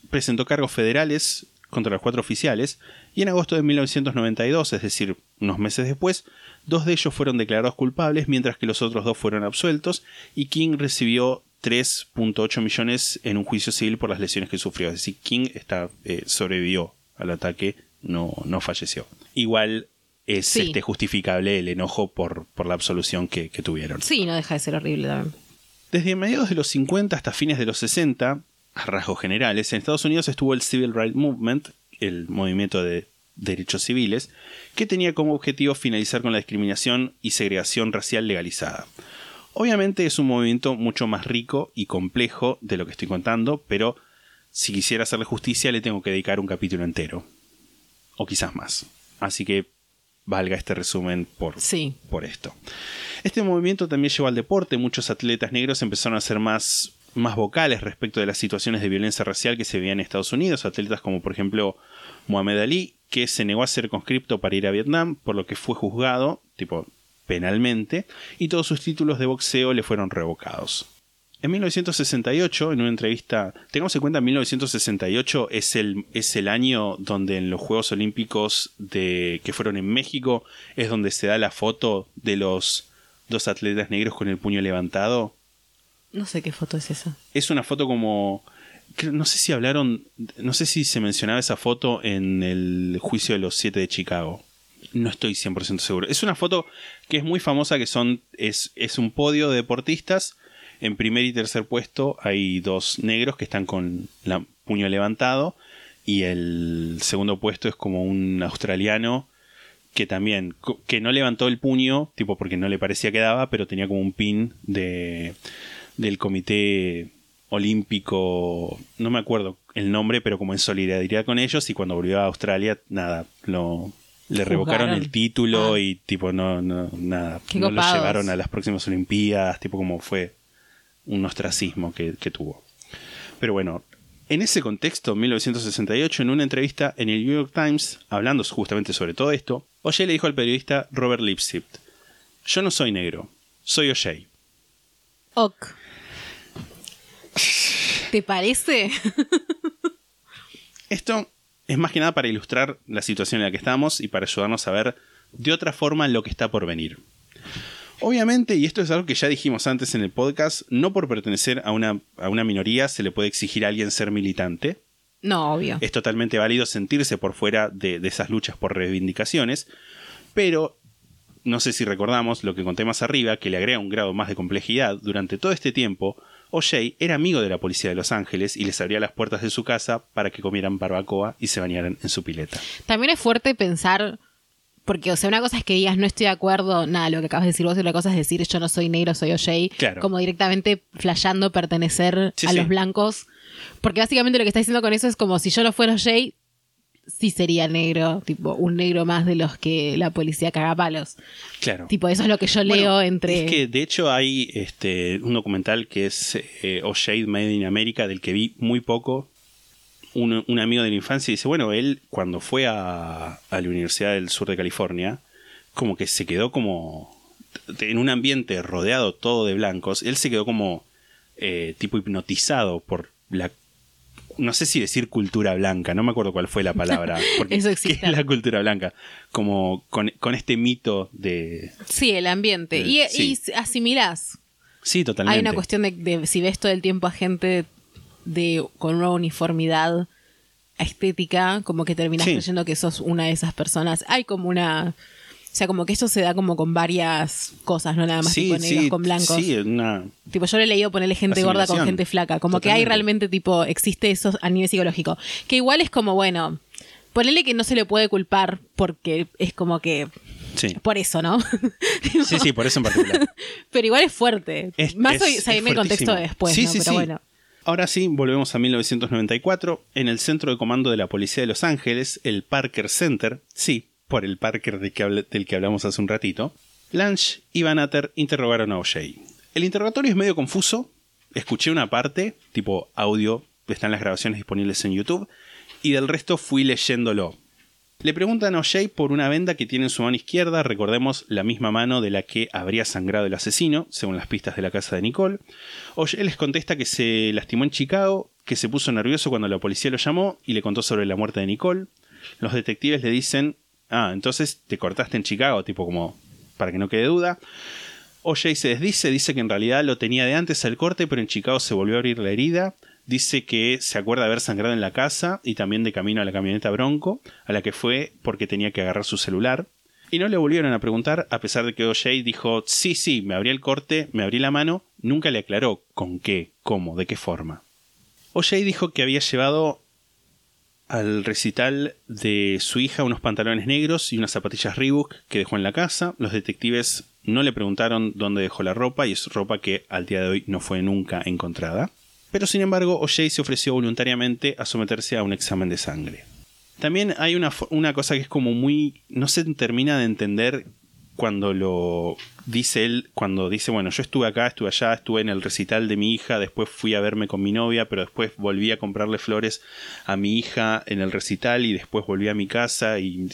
presentó cargos federales contra los cuatro oficiales y en agosto de 1992, es decir, unos meses después, dos de ellos fueron declarados culpables mientras que los otros dos fueron absueltos y King recibió 3.8 millones en un juicio civil por las lesiones que sufrió. Es decir, King está, eh, sobrevivió al ataque, no, no falleció. Igual es Sí. este, justificable el enojo por, por la absolución que- que tuvieron. Sí, no deja de ser horrible también. Desde mediados de los 50 hasta fines de los 60, a rasgos generales, en Estados Unidos estuvo el Civil Rights Movement, el movimiento de derechos civiles, que tenía como objetivo finalizar con la discriminación y segregación racial legalizada. Obviamente es un movimiento mucho más rico y complejo de lo que estoy contando, pero si quisiera hacerle justicia le tengo que dedicar un capítulo entero. O quizás más. Así que valga este resumen por, Sí. por esto. Este movimiento también llevó al deporte. Muchos atletas negros empezaron a ser más, más vocales respecto de las situaciones de violencia racial que se veían en Estados Unidos. Atletas como por ejemplo Muhammad Ali, que se negó a ser conscripto para ir a Vietnam, por lo que fue juzgado, tipo penalmente, y todos sus títulos de boxeo le fueron revocados. En 1968, en una entrevista, tengamos en cuenta 1968 es el, es el año donde en los Juegos Olímpicos de, que fueron en México es donde se da la foto de los dos atletas negros con el puño levantado. No sé qué foto es esa. Es una foto como... No sé si hablaron, no sé si se mencionaba esa foto en el juicio de los siete de Chicago. No estoy 100% seguro. Es una foto que es muy famosa, que son es, es un podio de deportistas. En primer y tercer puesto hay dos negros que están con el puño levantado. Y el segundo puesto es como un australiano que también, que no levantó el puño, tipo porque no le parecía que daba, pero tenía como un pin de, del comité olímpico, no me acuerdo el nombre, pero como en solidaridad con ellos, y cuando volvió a Australia, nada, lo, le revocaron el título Ah. y tipo no, no, nada, Qué no lo llevaron a las próximas Olimpiadas, tipo como fue un ostracismo que, que tuvo. Pero bueno, en ese contexto, en 1968, en una entrevista en el New York Times, hablando justamente sobre todo esto, O'Shea le dijo al periodista Robert Lipsitt, yo no soy negro, soy O'Shea. Ok. ¿Te parece? Esto es más que nada para ilustrar la situación en la que estamos y para ayudarnos a ver de otra forma lo que está por venir. Obviamente, y esto es algo que ya dijimos antes en el podcast, no por pertenecer a una, a una minoría se le puede exigir a alguien ser militante. No, obvio. Es totalmente válido sentirse por fuera de, de esas luchas por reivindicaciones, pero no sé si recordamos lo que conté más arriba, que le agrega un grado más de complejidad. Durante todo este tiempo, OJ era amigo de la policía de Los Ángeles y les abría las puertas de su casa para que comieran barbacoa y se bañaran en su pileta. También es fuerte pensar, porque, o sea, una cosa es que digas no estoy de acuerdo, nada, lo que acabas de decir vos, y otra cosa es decir yo no soy negro, soy OJ, Claro. como directamente flasheando pertenecer Sí, a sí. los blancos. Porque básicamente lo que está diciendo con eso es como si yo no fuera OJ, sí sería negro, tipo, un negro más de los que la policía caga palos. Claro. Tipo, eso es lo que yo leo Bueno, entre. Es que de hecho hay este, un documental que es eh, OJ Made in America, del que vi muy poco. Un, un amigo de la infancia dice: Bueno, él cuando fue a, a la Universidad del Sur de California, como que se quedó como en un ambiente rodeado todo de blancos. Él se quedó como eh, tipo hipnotizado por la. No sé si decir cultura blanca, no me acuerdo cuál fue la palabra. [laughs] Porque, Eso ¿qué existe. es la cultura blanca? Como con, con este mito de, Sí, el ambiente. Y, sí. y asimilás. Sí, totalmente. Hay una cuestión de, de si ves todo el tiempo a gente de, con una uniformidad estética, como que terminas Sí. creyendo que sos una de esas personas. Hay como una. O sea, como que esto se da como con varias cosas, no nada más tipo negros con blancos. Sí, una, Tipo, yo le he leído ponerle gente gorda con gente flaca. Como que hay realmente, tipo, existe eso a nivel psicológico. Que igual es como, bueno, ponerle que no se le puede culpar porque es como que. sí. Por eso, ¿no? [laughs] Sí, sí, por eso en particular. [laughs] Pero igual es fuerte. Es- Más es- hoy, el contexto de después, Sí, ¿no? sí, Pero sí. bueno. Ahora sí, volvemos a 1994. En el centro de comando de la policía de Los Ángeles, el Parker Center, sí, por el Parker del que hablamos hace un ratito, Lange y Van Atter interrogaron a OJ. El interrogatorio es medio confuso. Escuché una parte, tipo audio, están las grabaciones disponibles en YouTube, y del resto fui leyéndolo. Le preguntan a OJ por una venda que tiene en su mano izquierda, recordemos la misma mano de la que habría sangrado el asesino, según las pistas de la casa de Nicole. OJ les contesta que se lastimó en Chicago, que se puso nervioso cuando la policía lo llamó y le contó sobre la muerte de Nicole. Los detectives le dicen, ah, entonces te cortaste en Chicago, tipo como para que no quede duda. OJ se desdice, dice que en realidad lo tenía de antes al corte, pero en Chicago se volvió a abrir la herida. Dice que se acuerda de haber sangrado en la casa y también de camino a la camioneta Bronco, a la que fue porque tenía que agarrar su celular. Y no le volvieron a preguntar, a pesar de que OJ dijo, sí, sí, me abrí el corte, me abrí la mano, nunca le aclaró con qué, cómo, de qué forma. OJ dijo que había llevado al recital de su hija unos pantalones negros y unas zapatillas Reebok que dejó en la casa. Los detectives no le preguntaron dónde dejó la ropa y es ropa que al día de hoy no fue nunca encontrada. Pero sin embargo, OJ se ofreció voluntariamente a someterse a un examen de sangre. También hay una, una cosa que es como muy... no se termina de entender cuando lo dice él, cuando dice, bueno, yo estuve acá, estuve allá, estuve en el recital de mi hija, después fui a verme con mi novia, pero después volví a comprarle flores a mi hija en el recital y después volví a mi casa y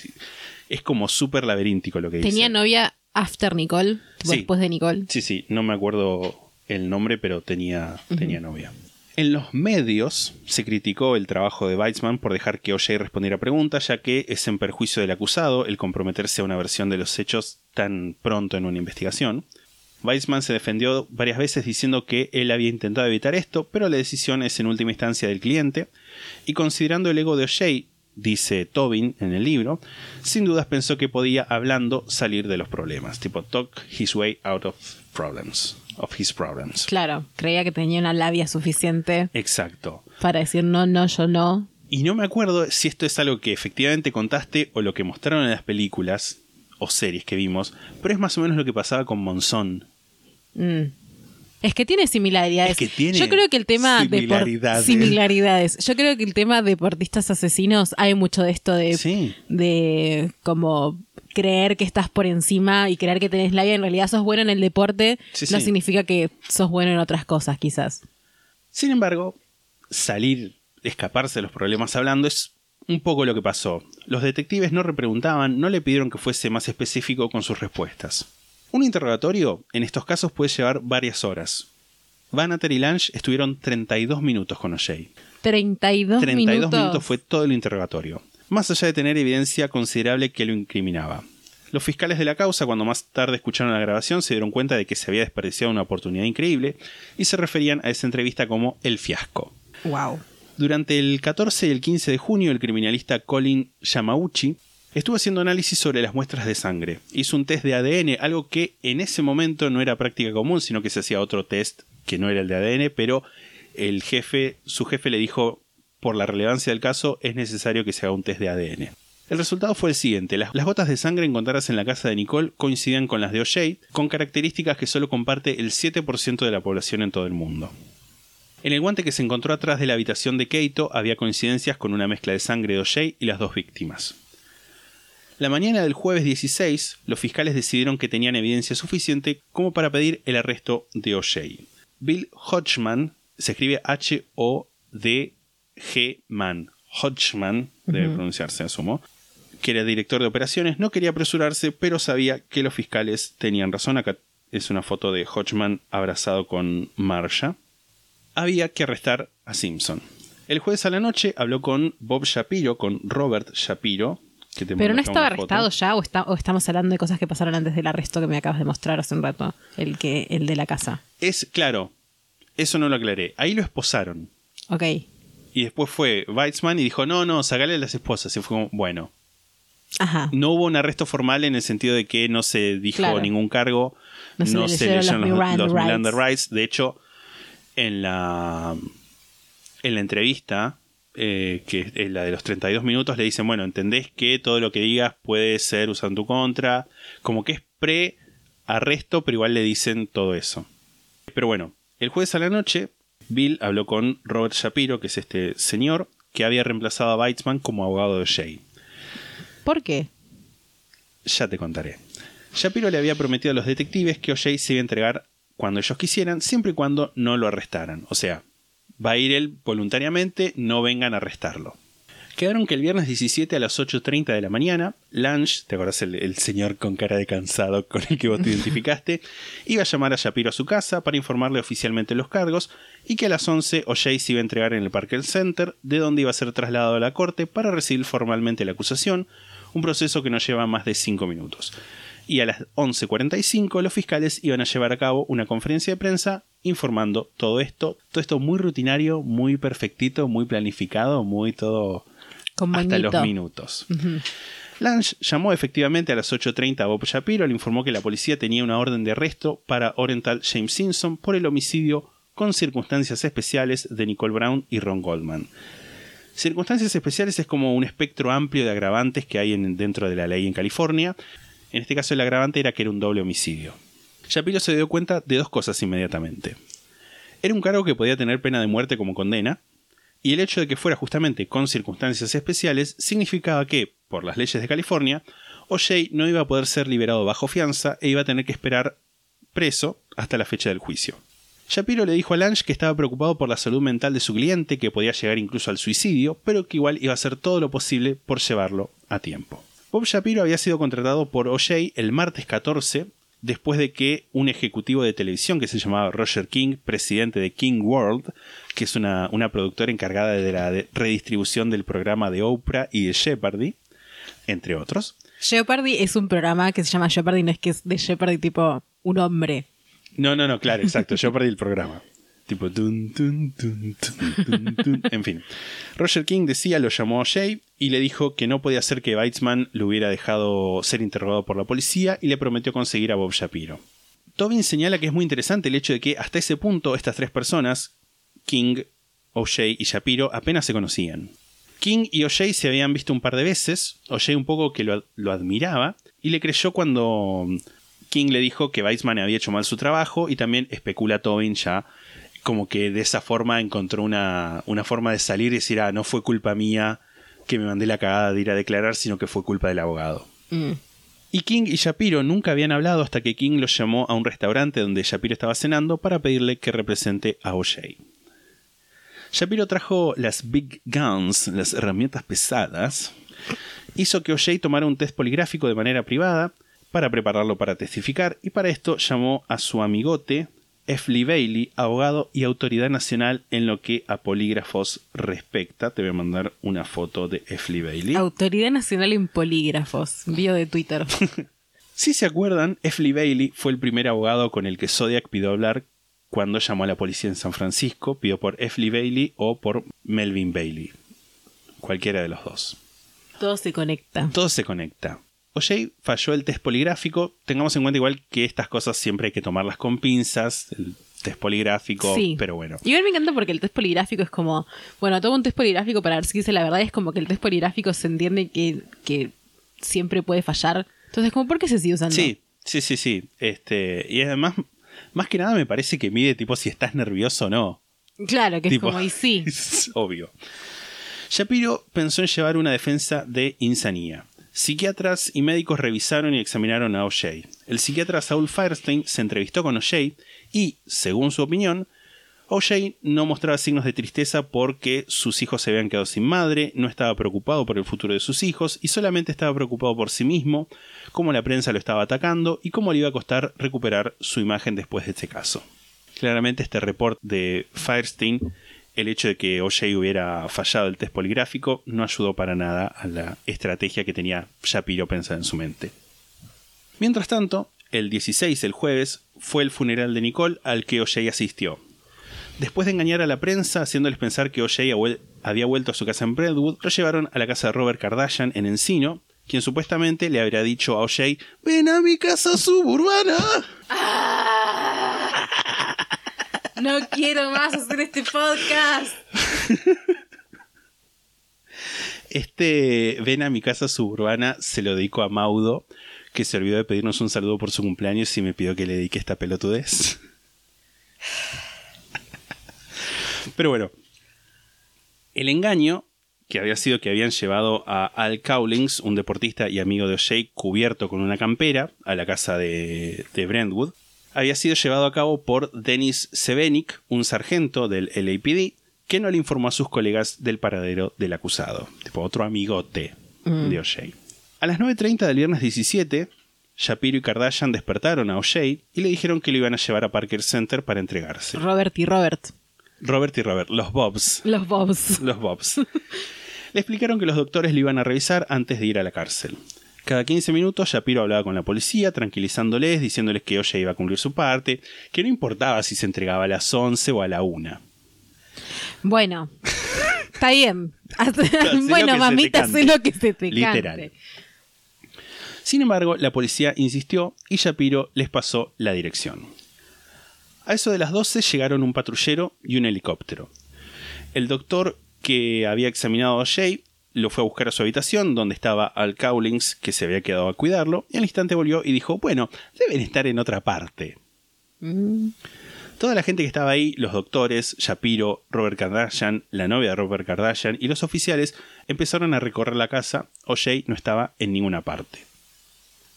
es como súper laberíntico lo que Tenía dice. novia after Nicole, Sí. después de Nicole. Sí, sí, no me acuerdo el nombre, pero tenía, tenía novia. En los medios se criticó el trabajo de Weizmann por dejar que OJ respondiera preguntas, ya que es en perjuicio del acusado el comprometerse a una versión de los hechos tan pronto en una investigación. Weizmann se defendió varias veces diciendo que él había intentado evitar esto, pero la decisión es en última instancia del cliente, y considerando el ego de OJ, dice Tobin en el libro, sin dudas pensó que podía, hablando, salir de los problemas, tipo talk his way out of problems, of his problems. Claro, creía que tenía una labia suficiente Exacto. para decir no, no, yo no. Y no me acuerdo si esto es algo que efectivamente contaste o lo que mostraron en las películas o series que vimos, pero es más o menos lo que pasaba con Monzón. Mm. Es que tiene similaridades. Es que tiene Yo creo que el tema de similaridades. similaridades. Yo creo que el tema de deportistas asesinos hay mucho de esto de, Sí. de como creer que estás por encima y creer que tenés labia. En realidad sos bueno en el deporte. Sí, no sí. significa que sos bueno en otras cosas, quizás. Sin embargo, salir, escaparse de los problemas hablando es un poco lo que pasó. Los detectives no repreguntaban, no le pidieron que fuese más específico con sus respuestas. Un interrogatorio en estos casos puede llevar varias horas. Vanater y Lange estuvieron 32 minutos con OJ. 32, 32 minutos. minutos fue todo el interrogatorio, más allá de tener evidencia considerable que lo incriminaba. Los fiscales de la causa, cuando más tarde escucharon la grabación, se dieron cuenta de que se había desperdiciado una oportunidad increíble y se referían a esa entrevista como el fiasco. Wow. Durante el 14 y el 15 de junio, el criminalista Colin Yamauchi estuvo haciendo análisis sobre las muestras de sangre. Hizo un test de ADN, algo que en ese momento no era práctica común, sino que se hacía otro test que no era el de ADN, pero el jefe, su jefe le dijo, por la relevancia del caso, es necesario que se haga un test de ADN. El resultado fue el siguiente, las, gotas de sangre encontradas en la casa de Nicole coincidían con las de O'Shea, con características que solo comparte el 7% de la población en todo el mundo. En el guante que se encontró atrás de la habitación de Keito había coincidencias con una mezcla de sangre de O'Shea y las dos víctimas. La mañana del jueves 16, los fiscales decidieron que tenían evidencia suficiente como para pedir el arresto de O'Shea. Bill Hodgman, se escribe H-O-D-G-Man, Hodgman, debe pronunciarse, asumo, que era director de operaciones, no quería apresurarse, pero sabía que los fiscales tenían razón. Acá es una foto de Hodgman abrazado con Marsha. Había que arrestar a Simpson. El jueves a la noche habló con Bob Shapiro, con Robert Shapiro. Que te Pero no estaba arrestado ya o, está- o estamos hablando de cosas que pasaron antes del arresto que me acabas de mostrar hace un rato, el que el de la casa. Es claro, eso no lo aclaré. Ahí lo esposaron. Ok. Y después fue Weizmann y dijo, no, no, sacale a las esposas. Y fue como, bueno. Ajá. No hubo un arresto formal en el sentido de que no se dijo Claro. ningún cargo, No no, se se, le leyeron los los, Miranda los rights. De hecho, en la, en la entrevista, eh, que es la de los 32 minutos, le dicen, bueno, entendés que todo lo que digas puede ser usado en tu contra. Como que es pre-arresto, pero igual le dicen todo eso. Pero bueno, el jueves a la noche, Bill habló con Robert Shapiro, que es este señor, que había reemplazado a Weitzman como abogado de Shea. ¿Por qué? Ya te contaré. Shapiro le había prometido a los detectives que O'Shea se iba a entregar cuando ellos quisieran, siempre y cuando no lo arrestaran. O sea, va a ir él voluntariamente, no vengan a arrestarlo. Quedaron que el viernes 17 a las 8.30 de la mañana, Lange, ¿te acordás el, el señor con cara de cansado [laughs] con el que vos te [laughs] identificaste? Iba a llamar a Shapiro a su casa para informarle oficialmente los cargos y que a las 11 O'Shea se iba a entregar en el Parker Center, de donde iba a ser trasladado a la corte para recibir formalmente la acusación, un proceso que no lleva más de 5 minutos. Y a las 11.45 los fiscales iban a llevar a cabo una conferencia de prensa informando todo esto, todo esto muy rutinario, muy perfectito, muy planificado, muy todo Con hasta los minutos. Lange llamó efectivamente a las 8.30 a Bob Shapiro, le informó que la policía tenía una orden de arresto para Oriental James Simpson por el homicidio con circunstancias especiales de Nicole Brown y Ron Goldman. Circunstancias especiales es como un espectro amplio de agravantes que hay en- dentro de la ley en California. En este caso el agravante era que era un doble homicidio. Shapiro se dio cuenta de dos cosas inmediatamente. Era un cargo que podía tener pena de muerte como condena, y el hecho de que fuera justamente con circunstancias especiales significaba que, por las leyes de California, O'Shea no iba a poder ser liberado bajo fianza e iba a tener que esperar preso hasta la fecha del juicio. Shapiro le dijo a Lange que estaba preocupado por la salud mental de su cliente, que podía llegar incluso al suicidio, pero que igual iba a hacer todo lo posible por llevarlo a tiempo. Bob Shapiro había sido contratado por O'Shea el martes 14, después de que un ejecutivo de televisión que se llamaba Roger King, presidente de King World, que es una, una productora encargada de la de- redistribución del programa de Oprah y de Jeopardy, entre otros, Jeopardy es un programa que se llama Jeopardy, no es que es de Jeopardy tipo un hombre. No, no, no, claro, exacto. Yo perdí el programa. Tipo, [laughs] en fin. Roger King decía, lo llamó a Jay y le dijo que no podía hacer que Weitzman lo hubiera dejado ser interrogado por la policía y le prometió conseguir a Bob Shapiro. Tobin señala que es muy interesante el hecho de que hasta ese punto estas tres personas, King, O'Shea y Shapiro, apenas se conocían. King y O'Shea se habían visto un par de veces, O'Shea un poco que lo, lo admiraba, y le creyó cuando King le dijo que Weizmann había hecho mal su trabajo y también especula Tobin ya como que de esa forma encontró una, una forma de salir y decir, ah, no fue culpa mía que me mandé la cagada de ir a declarar, sino que fue culpa del abogado. Mm. Y King y Shapiro nunca habían hablado hasta que King los llamó a un restaurante donde Shapiro estaba cenando para pedirle que represente a O'Shea. Shapiro trajo las Big Guns, las herramientas pesadas, hizo que O'Shea tomara un test poligráfico de manera privada para prepararlo para testificar y para esto llamó a su amigote F. Lee Bailey, abogado y autoridad nacional en lo que a polígrafos respecta. Te voy a mandar una foto de F. Lee Bailey. Autoridad Nacional en Polígrafos. Bio de Twitter. [laughs] Si se acuerdan, F. Lee Bailey fue el primer abogado con el que Zodiac pidió hablar cuando llamó a la policía en San Francisco. Pidió por F. Lee Bailey o por Melvin Bailey. Cualquiera de los dos. Todo se conecta. Todo se conecta. O'Shea falló el test poligráfico. Tengamos en cuenta igual que estas cosas siempre hay que tomarlas con pinzas. El test poligráfico, Sí. pero bueno. Igual me encanta porque el test poligráfico es como, bueno, todo un test poligráfico para ver si dice la verdad es como que el test poligráfico se entiende que, que siempre puede fallar. Entonces, como, ¿por qué se sigue usando? Sí, sí, sí, sí. Este, y además, más que nada me parece que mide tipo si estás nervioso o no. Claro, que Tipo, es como, y sí. [laughs] es obvio. Shapiro pensó en llevar una defensa de insanía. Psiquiatras y médicos revisaron y examinaron a O'Shea. El psiquiatra Saul Firestein se entrevistó con O'Shea y, según su opinión, O'Shea no mostraba signos de tristeza porque sus hijos se habían quedado sin madre, no estaba preocupado por el futuro de sus hijos y solamente estaba preocupado por sí mismo, cómo la prensa lo estaba atacando y cómo le iba a costar recuperar su imagen después de este caso. Claramente este report de Firestein, el hecho de que O'Shea hubiera fallado el test poligráfico, no ayudó para nada a la estrategia que tenía Shapiro pensada en su mente. Mientras tanto, el 16, el jueves, fue el funeral de Nicole al que O'Shea asistió. Después de engañar a la prensa, haciéndoles pensar que O'Shea había vuelto a su casa en Brentwood, lo llevaron a la casa de Robert Kardashian en Encino, quien supuestamente le habría dicho a O'Shea, ven a mi casa suburbana. No quiero más hacer este podcast. Este ven a mi casa suburbana se lo dedico a Maudo, que se olvidó de pedirnos un saludo por su cumpleaños y me pidió que le dedique esta pelotudez. Pero bueno, el engaño, que había sido que habían llevado a Al Cowlings, un deportista y amigo de O'Shea, cubierto con una campera, a la casa de, de Brentwood, había sido llevado a cabo por Dennis Sevenik, un sargento del LAPD, que no le informó a sus colegas del paradero del acusado, tipo otro amigote de O'Shea. A las 9.30 del viernes 17, Shapiro y Kardashian despertaron a O'Shea y le dijeron que lo iban a llevar a Parker Center para entregarse. Robert y Robert. Robert y Robert, los Bobs. Los Bobs. Los Bobs. [laughs] Le explicaron que los doctores lo iban a revisar antes de ir a la cárcel. Cada 15 minutos Shapiro hablaba con la policía, tranquilizándoles, diciéndoles que O'Shea iba a cumplir su parte, que no importaba si se entregaba a las 11 o a la 1. Bueno, está bien. [laughs] [laughs] bueno, mamita, sé lo que se te Literal. cante. Sin embargo, la policía insistió y Shapiro les pasó la dirección. A eso de las 12 llegaron un patrullero y un helicóptero. El doctor que había examinado a O'Shea lo fue a buscar a su habitación, donde estaba Al Cowlings, que se había quedado a cuidarlo, y al instante volvió y dijo, bueno, deben estar en otra parte. Toda la gente que estaba ahí, los doctores, Shapiro, Robert Kardashian, la novia de Robert Kardashian y los oficiales empezaron a recorrer la casa. O'Shea no estaba en ninguna parte.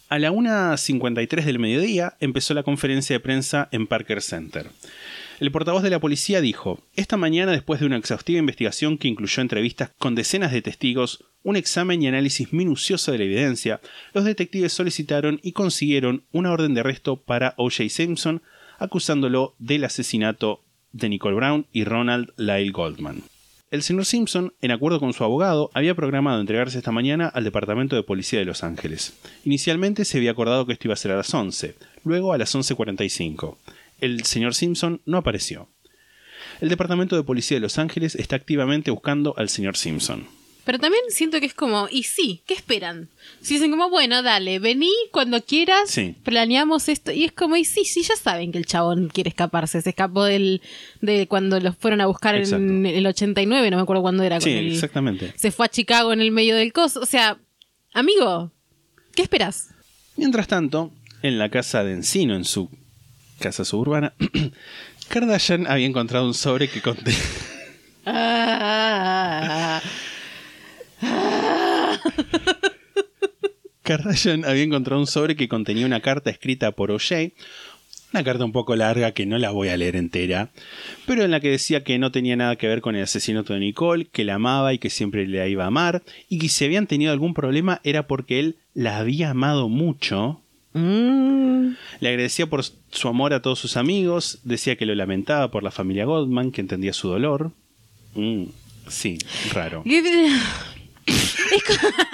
A la 1.53 del mediodía empezó la conferencia de prensa en Parker Center. El portavoz de la policía dijo, esta mañana después de una exhaustiva investigación que incluyó entrevistas con decenas de testigos, un examen y análisis minucioso de la evidencia, los detectives solicitaron y consiguieron una orden de arresto para O.J. Simpson, acusándolo del asesinato de Nicole Brown y Ronald Lyle Goldman. El señor Simpson, en acuerdo con su abogado, había programado entregarse esta mañana al Departamento de Policía de Los Ángeles. Inicialmente se había acordado que esto iba a ser a las 11, luego a las 11.45. El señor Simpson no apareció. El Departamento de Policía de Los Ángeles está activamente buscando al señor Simpson. Pero también siento que es como, y sí, ¿qué esperan? Si dicen como, bueno, dale, vení cuando quieras, Sí. planeamos esto. Y es como, y sí, sí, ya saben que el chabón quiere escaparse. Se escapó del, de cuando los fueron a buscar Exacto. en el 89, no me acuerdo cuándo era. Sí, el- exactamente. Se fue a Chicago en el medio del coso. O sea, amigo, ¿qué esperas? Mientras tanto, en la casa de Encino, en su casa suburbana, [clears throat] Kardashian había encontrado un sobre que contenía... [laughs] Kardashian había encontrado un sobre que contenía una carta escrita por O'Shea, una carta un poco larga que no la voy a leer entera, pero en la que decía que no tenía nada que ver con el asesinato de Nicole, que la amaba y que siempre la iba a amar, y que si habían tenido algún problema era porque él la había amado mucho. Mm. Le agradecía por su amor a todos sus amigos, decía que lo lamentaba por la familia Goldman, que entendía su dolor. Mm, sí, raro. Es como... [laughs]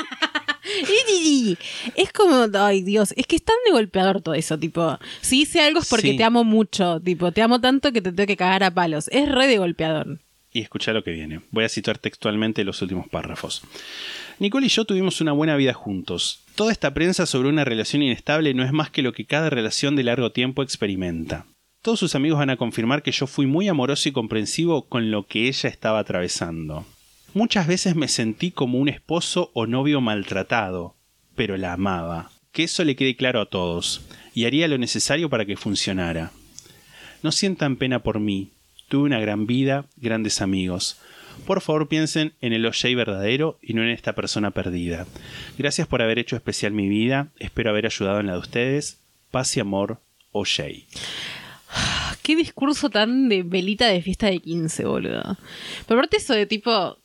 Es como, ay Dios, es que es tan de golpeador todo eso, tipo, si hice algo es porque Sí. te amo mucho, tipo, te amo tanto que te tengo que cagar a palos, es re de golpeador. Y escucha lo que viene. Voy a citar textualmente los últimos párrafos. Nicole y yo tuvimos una buena vida juntos. Toda esta prensa sobre una relación inestable no es más que lo que cada relación de largo tiempo experimenta. Todos sus amigos van a confirmar que yo fui muy amoroso y comprensivo con lo que ella estaba atravesando. Muchas veces me sentí como un esposo o novio maltratado, pero la amaba. Que eso le quede claro a todos, y haría lo necesario para que funcionara. No sientan pena por mí. Tuve una gran vida, grandes amigos. Por favor piensen en el OJ verdadero y no en esta persona perdida. Gracias por haber hecho especial mi vida. Espero haber ayudado en la de ustedes. Paz y amor, OJ. [sighs] Qué discurso tan de velita de fiesta de 15, boludo. Pero aparte eso de tipo,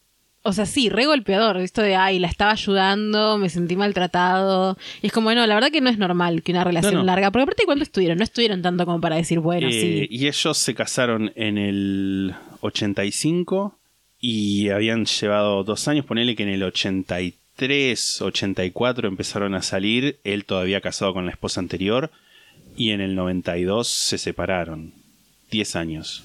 o sea, sí, re golpeador, esto de, ay, la estaba ayudando, me sentí maltratado. Y es como, bueno, la verdad que no es normal que una relación No, no. larga, porque aparte cuánto estuvieron, no estuvieron tanto como para decir, bueno, Eh, sí. Y ellos se casaron en el 85 y habían llevado dos años. Ponele que en el 83, 84 empezaron a salir. Él todavía casado con la esposa anterior. Y en el 92 se separaron. 10 años.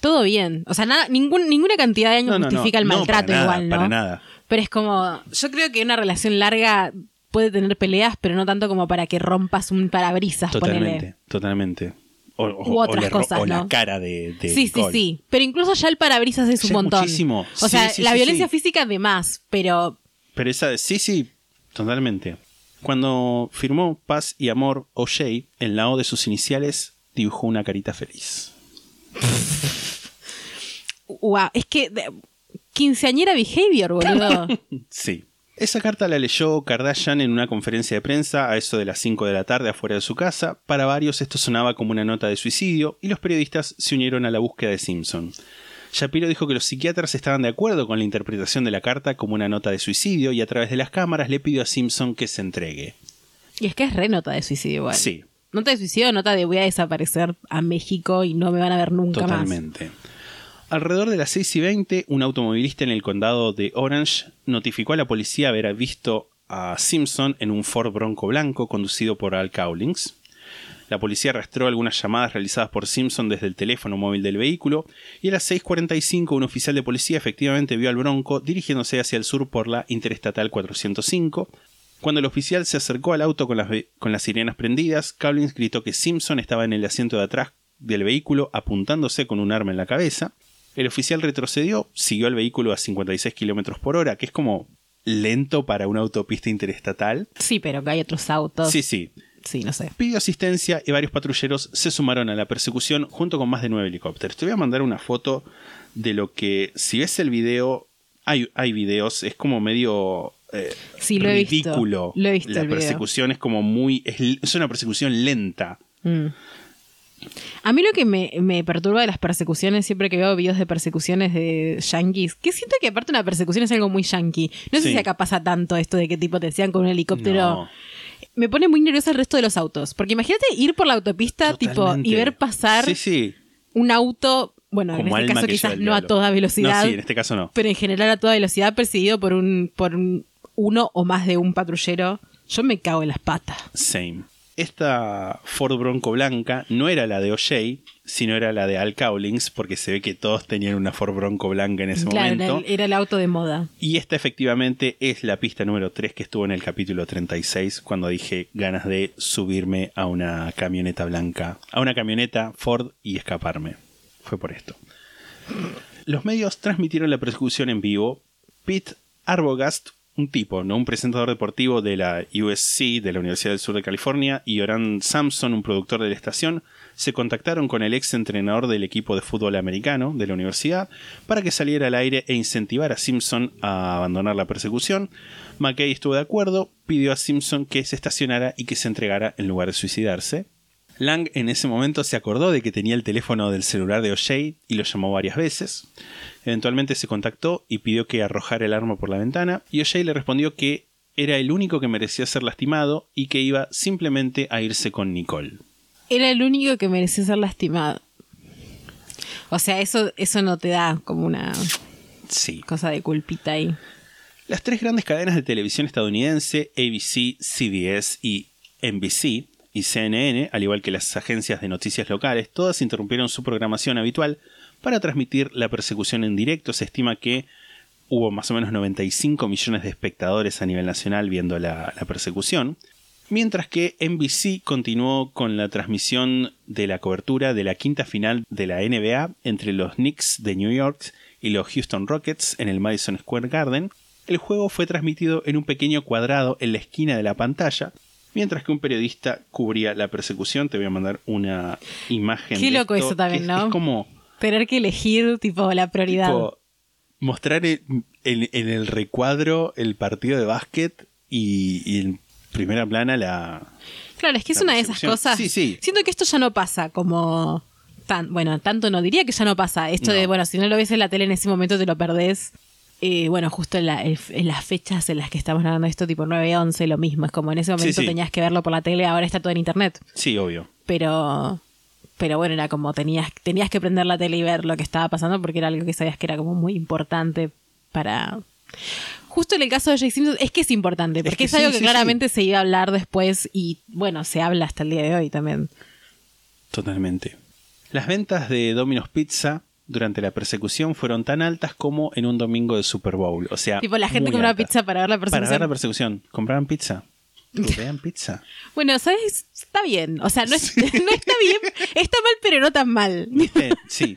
Todo bien. O sea, nada, ningún, ninguna cantidad de años No, no, no. justifica el maltrato para nada, igual, ¿no? para nada. Pero es como, yo creo que una relación larga puede tener peleas, pero no tanto como para que rompas un parabrisas, Totalmente, ponele. totalmente. O, o- U o otras le ro- cosas, o la ¿no? cara de, de Sí, sí, Nicole. sí. Pero incluso ya el parabrisas es un Ya montón. muchísimo. O Sí, sea, sí, la sí, violencia sí. física de más, pero Pero esa, sí, sí, totalmente. Cuando firmó Paz y Amor O'Shea, en la O de sus iniciales dibujó una carita feliz. wow, es que de- quinceañera behavior, boludo. [laughs] Sí. Esa carta la leyó Kardashian en una conferencia de prensa a eso de las 5 de la tarde afuera de su casa. Para varios esto sonaba como una nota de suicidio y los periodistas se unieron a la búsqueda de Simpson. Shapiro dijo que los psiquiatras estaban de acuerdo con la interpretación de la carta como una nota de suicidio y a través de las cámaras le pidió a Simpson que se entregue. y es que es re nota de suicidio igual. Sí. Nota de suicidio, nota de voy a desaparecer a México y no me van a ver nunca más. Totalmente. Alrededor de las 6 y 20, un automovilista en el condado de Orange notificó a la policía haber visto a Simpson en un Ford Bronco blanco conducido por Al Cowlings. La policía arrastró algunas llamadas realizadas por Simpson desde el teléfono móvil del vehículo y a las 6.45 un oficial de policía efectivamente vio al Bronco dirigiéndose hacia el sur por la Interestatal 405. Cuando el oficial se acercó al auto con las, con las sirenas prendidas, Cowlings gritó que Simpson estaba en el asiento de atrás del vehículo apuntándose con un arma en la cabeza. El oficial retrocedió, siguió el vehículo a 56 km por hora, que es como lento para una autopista interestatal. Sí, pero que hay otros autos. Sí, sí. Sí, no sé. Pidió asistencia y varios patrulleros se sumaron a la persecución junto con más de nueve helicópteros. Te voy a mandar una foto de lo que, si ves el video, hay, hay videos, es como medio eh, Sí, lo he visto. ridículo. Lo he visto La video. persecución es como muy, es, es una persecución lenta. Mm. A mí lo que me, me perturba de las persecuciones, siempre que veo videos de persecuciones de yankees, que siento que aparte una persecución es algo muy yankee. No sé Sí. si acá pasa tanto esto de que tipo te decían con un helicóptero. No. Me pone muy nerviosa el resto de los autos. Porque imagínate ir por la autopista tipo y ver pasar Sí, sí. un auto, bueno, en este caso quizás no a toda velocidad, No, sí, en este caso no. pero en general a toda velocidad perseguido por un por un- uno o más de un patrullero. Yo me cago en las patas. Same. Esta Ford Bronco blanca no era la de O'Shea, sino era la de Al Cowlings, porque se ve que todos tenían una Ford Bronco blanca en ese Claro, era momento. el, era el auto de moda. Y esta efectivamente es la pista número 3 que estuvo en el capítulo 36, cuando dije ganas de subirme a una camioneta blanca, a una camioneta Ford y escaparme. Fue por esto. Los medios transmitieron la persecución en vivo. Pete Arbogast, un tipo, no un presentador deportivo de la USC, de la Universidad del Sur de California, y Oran Sampson, un productor de la estación, se contactaron con el ex entrenador del equipo de fútbol americano de la universidad para que saliera al aire e incentivara a Simpson a abandonar la persecución. McKay estuvo de acuerdo, pidió a Simpson que se estacionara y que se entregara en lugar de suicidarse. Lang en ese momento se acordó de que tenía el teléfono del celular de O'Shea y lo llamó varias veces. Eventualmente se contactó y pidió que arrojara el arma por la ventana y O'Shea le respondió que era el único que merecía ser lastimado y que iba simplemente a irse con Nicole. Era el único que merecía ser lastimado. O sea, eso, eso no te da como una Sí. cosa de culpita ahí. Las tres grandes cadenas de televisión estadounidense, ABC, CBS y NBC, y CNN, al igual que las agencias de noticias locales, todas interrumpieron su programación habitual para transmitir la persecución en directo. Se estima que hubo más o menos 95 millones de espectadores a nivel nacional viendo la, la persecución. Mientras que NBC continuó con la transmisión de la cobertura de la quinta final de la NBA entre los Knicks de New York y los Houston Rockets en el Madison Square Garden, el juego fue transmitido en un pequeño cuadrado en la esquina de la pantalla, mientras que un periodista cubría la persecución. Te voy a mandar una imagen. Qué de loco esto, eso también, es- ¿no? Es como Tener que elegir, tipo, la prioridad. tipo, mostrar en, en- en el recuadro el partido de básquet y, y en primera plana la... Claro, es que es una de esas cosas. Sí, sí. Siento que esto ya no pasa como. Tan, bueno, tanto no diría que ya no pasa. Esto de, No. bueno, si no lo ves en la tele en ese momento te lo perdés. Eh, bueno, justo en, la- en las fechas en las que estamos hablando de esto, tipo 9, 11, lo mismo. Es como en ese momento sí. tenías que verlo por la tele, ahora está todo en internet. Sí, obvio. Pero. Pero bueno, era como tenías, tenías que prender la tele y ver lo que estaba pasando porque era algo que sabías que era como muy importante para. Justo en el caso de Jay Simpson, es que es importante, porque es, que algo sí, que claramente se iba a hablar después y bueno, se habla hasta el día de hoy también. Totalmente. Las ventas de Domino's Pizza durante la persecución fueron tan altas como en un domingo de Super Bowl. O sea, Tipo, la gente compraba pizza para ver la persecución. Para ver la persecución. Compraban pizza. [laughs] Rubean pizza. Bueno, ¿sabes? Está bien. O sea, no, es- [laughs] no está bien. Está mal, pero no tan mal. Sí.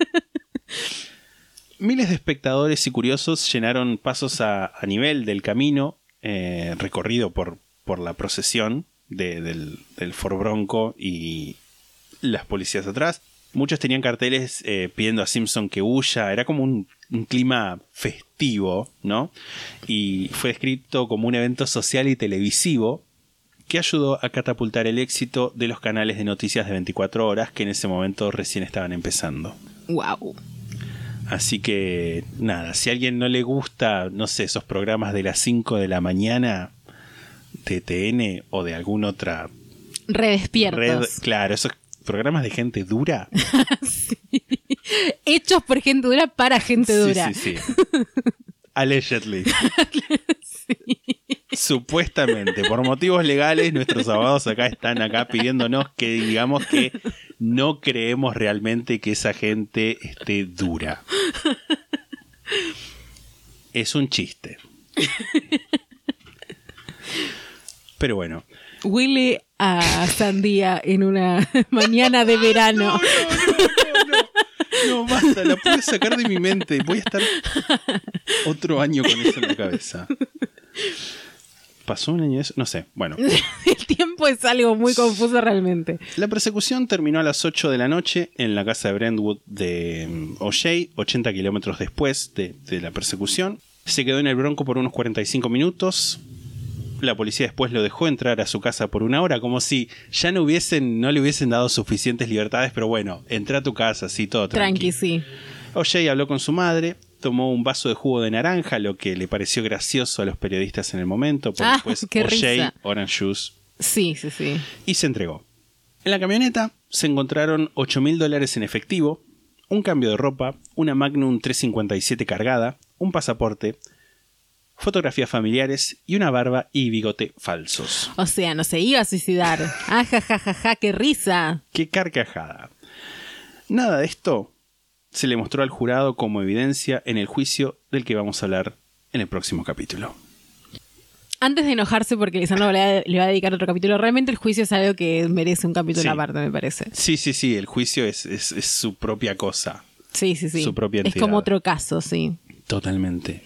Miles de espectadores y curiosos llenaron pasos a, a nivel del camino eh, recorrido por, por la procesión de- del, del Ford Bronco y las policías atrás. Muchos tenían carteles eh, pidiendo a Simpson que huya. Era como un, un clima festivo, ¿no? Y fue descrito como un evento social y televisivo que ayudó a catapultar el éxito de los canales de noticias de 24 horas que en ese momento recién estaban empezando. Wow. Así que nada, si a alguien no le gusta, no sé, esos programas de las 5 de la mañana de TN o de alguna otra Redespiertos. red, claro, esos programas de gente dura. [laughs] Hechos por gente dura para gente dura. Sí, sí, [laughs] sí. Allegedly. Supuestamente, por motivos legales, nuestros abogados acá están acá pidiéndonos que digamos que no creemos realmente que esa gente esté dura. Es un chiste. Pero bueno, Huele a sandía en una [laughs] mañana de verano. [laughs] no basta, la pude sacar de mi mente. Voy a estar otro año con eso en la cabeza. ¿Pasó un año eso? No sé. Bueno, [laughs] El tiempo es algo muy confuso realmente. La persecución terminó a las 8 de la noche en la casa de Brentwood de mm, O'Shea, 80 kilómetros después de, de la persecución. Se quedó en el Bronco por unos 45 minutos. La policía después lo dejó entrar a su casa por una hora, como si ya no hubiesen, no le hubiesen dado suficientes libertades, pero bueno, entra a tu casa, sí, todo tranqui. Tranqui, sí. O'Shea habló con su madre, tomó un vaso de jugo de naranja, lo que le pareció gracioso a los periodistas en el momento, porque Ah, después O'Shea. Orange Juice, Sí, sí, sí. y se entregó. En la camioneta se encontraron 8 mil dólares en efectivo, un cambio de ropa, una Magnum 357 cargada, un pasaporte, fotografías familiares y una barba y bigote falsos. O sea, no se iba a suicidar. [laughs] Ah, ja, ja, ja, ja, qué risa. ¡Qué carcajada! Nada de esto se le mostró al jurado como evidencia en el juicio del que vamos a hablar en el próximo capítulo. Antes de enojarse porque Lisandro le, va a dedicar otro capítulo, realmente el juicio es algo que merece un capítulo Sí. aparte, me parece. Sí, sí, sí, el juicio es, es- es su propia cosa. Sí, sí, sí. Su propia es como otro caso, sí. Totalmente.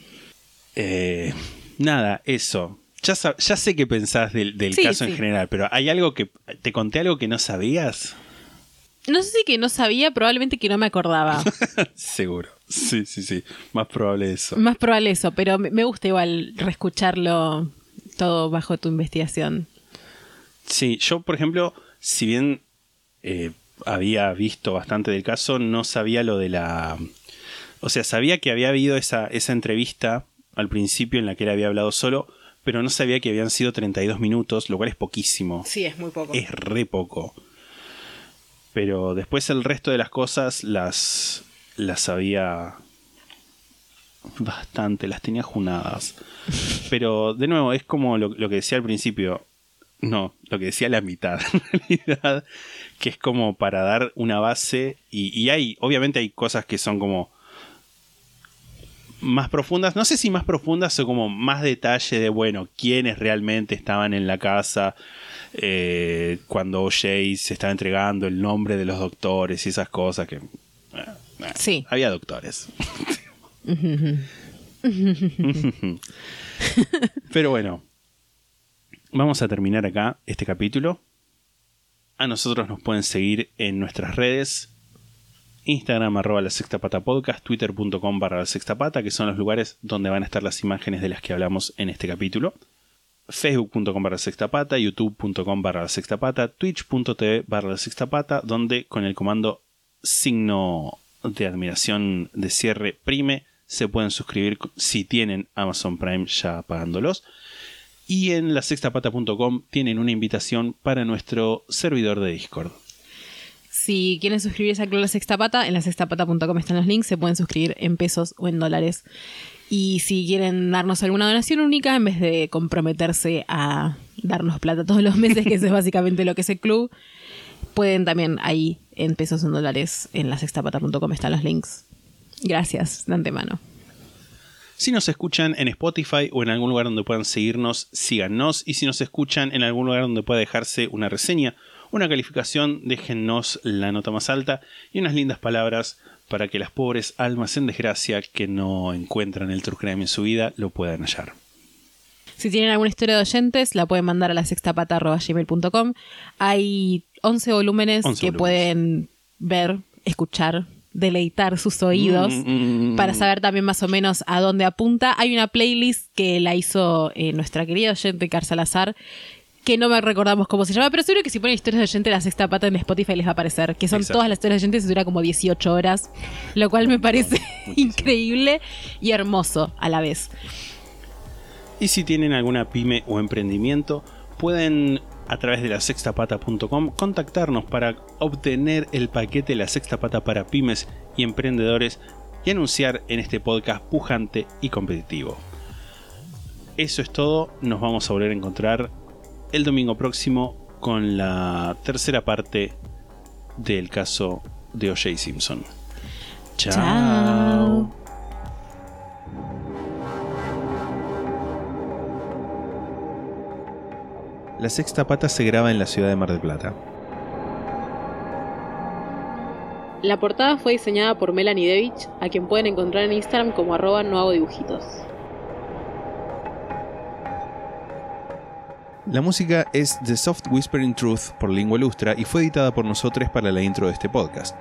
Eh, nada, eso. Ya, ya sé qué pensás del, del Sí, caso en general, pero ¿hay algo que... ¿Te conté algo que no sabías? No sé si que no sabía, probablemente que no me acordaba. [laughs] Seguro. Sí, sí, sí. Más probable eso. Más probable eso, pero me me gusta igual reescucharlo todo bajo tu investigación. Sí, yo, por ejemplo, si bien eh, había visto bastante del caso, no sabía lo de la... O sea, sabía que había habido esa, esa entrevista al principio en la que él había hablado solo, pero no sabía que habían sido 32 minutos, lo cual es poquísimo. Sí, es muy poco. es re poco. Pero después el resto de las cosas las, las sabía bastante, las tenía junadas. [laughs] Pero de nuevo, es como lo, lo que decía al principio. No, lo que decía la mitad [laughs] en realidad, que es como para dar una base y, y hay, obviamente hay cosas que son como más profundas, no sé si más profundas o como más detalle de, bueno, quiénes realmente estaban en la casa, eh, cuando OJ se estaba entregando el nombre de los doctores y esas cosas que... eh, eh, Sí. Había doctores. [laughs] Pero bueno, vamos a terminar acá este capítulo. A nosotros nos pueden seguir en nuestras redes. Instagram arroba la sexta pata podcast, twitter.com barra la sexta pata, que son los lugares donde van a estar las imágenes de las que hablamos en este capítulo. Facebook.com barra la sexta pata, youtube.com barra la sexta pata, twitch.tv barra la sexta pata, donde con el comando signo de admiración de cierre prime se pueden suscribir si tienen Amazon Prime ya pagándolos. Y en la sextapata.com tienen una invitación para nuestro servidor de Discord. Si quieren suscribirse a Club La Sexta Pata, en la sextapata.com están los links, se pueden suscribir en pesos o en dólares. Y si quieren darnos alguna donación única, en vez de comprometerse a darnos plata todos los meses, que eso es [laughs] básicamente lo que es el club, pueden también ahí en pesos o en dólares, en la sextapata.com están los links. Gracias de antemano. Si nos escuchan en Spotify o en algún lugar donde puedan seguirnos, síganos. Y si nos escuchan en algún lugar donde pueda dejarse una reseña, una calificación, déjennos la nota más alta y unas lindas palabras para que las pobres almas en desgracia que no encuentran el True Crime en su vida lo puedan hallar. Si tienen alguna historia de oyentes, la pueden mandar a la sextapata.gmail.com. Hay 11 volúmenes 11 que volúmenes. pueden ver, escuchar, deleitar sus oídos Mm, mm, mm, para saber también más o menos a dónde apunta. Hay una playlist que la hizo eh, nuestra querida oyente Car Salazar, que no me recordamos cómo se llama, pero seguro que si ponen historias de oyente la sexta pata en Spotify les va a aparecer, que son Exacto. todas las historias de oyentes y dura como 18 horas, lo cual me parece [laughs] increíble y hermoso a la vez. Y si tienen alguna pyme o emprendimiento, pueden a través de la sextapata.com contactarnos para obtener el paquete La Sexta Pata para pymes y emprendedores y anunciar en este podcast pujante y competitivo. Eso es todo, nos vamos a volver a encontrar el domingo próximo con la tercera parte del caso de O.J. Simpson. Chao. Chao. La Sexta Pata se graba en la ciudad de Mar del Plata. La portada fue diseñada por Melanie Devich, a quien pueden encontrar en Instagram como arroba no hago dibujitos. La música es The Soft Whispering Truth por Lingua Ilustra y fue editada por nosotros para la intro de este podcast.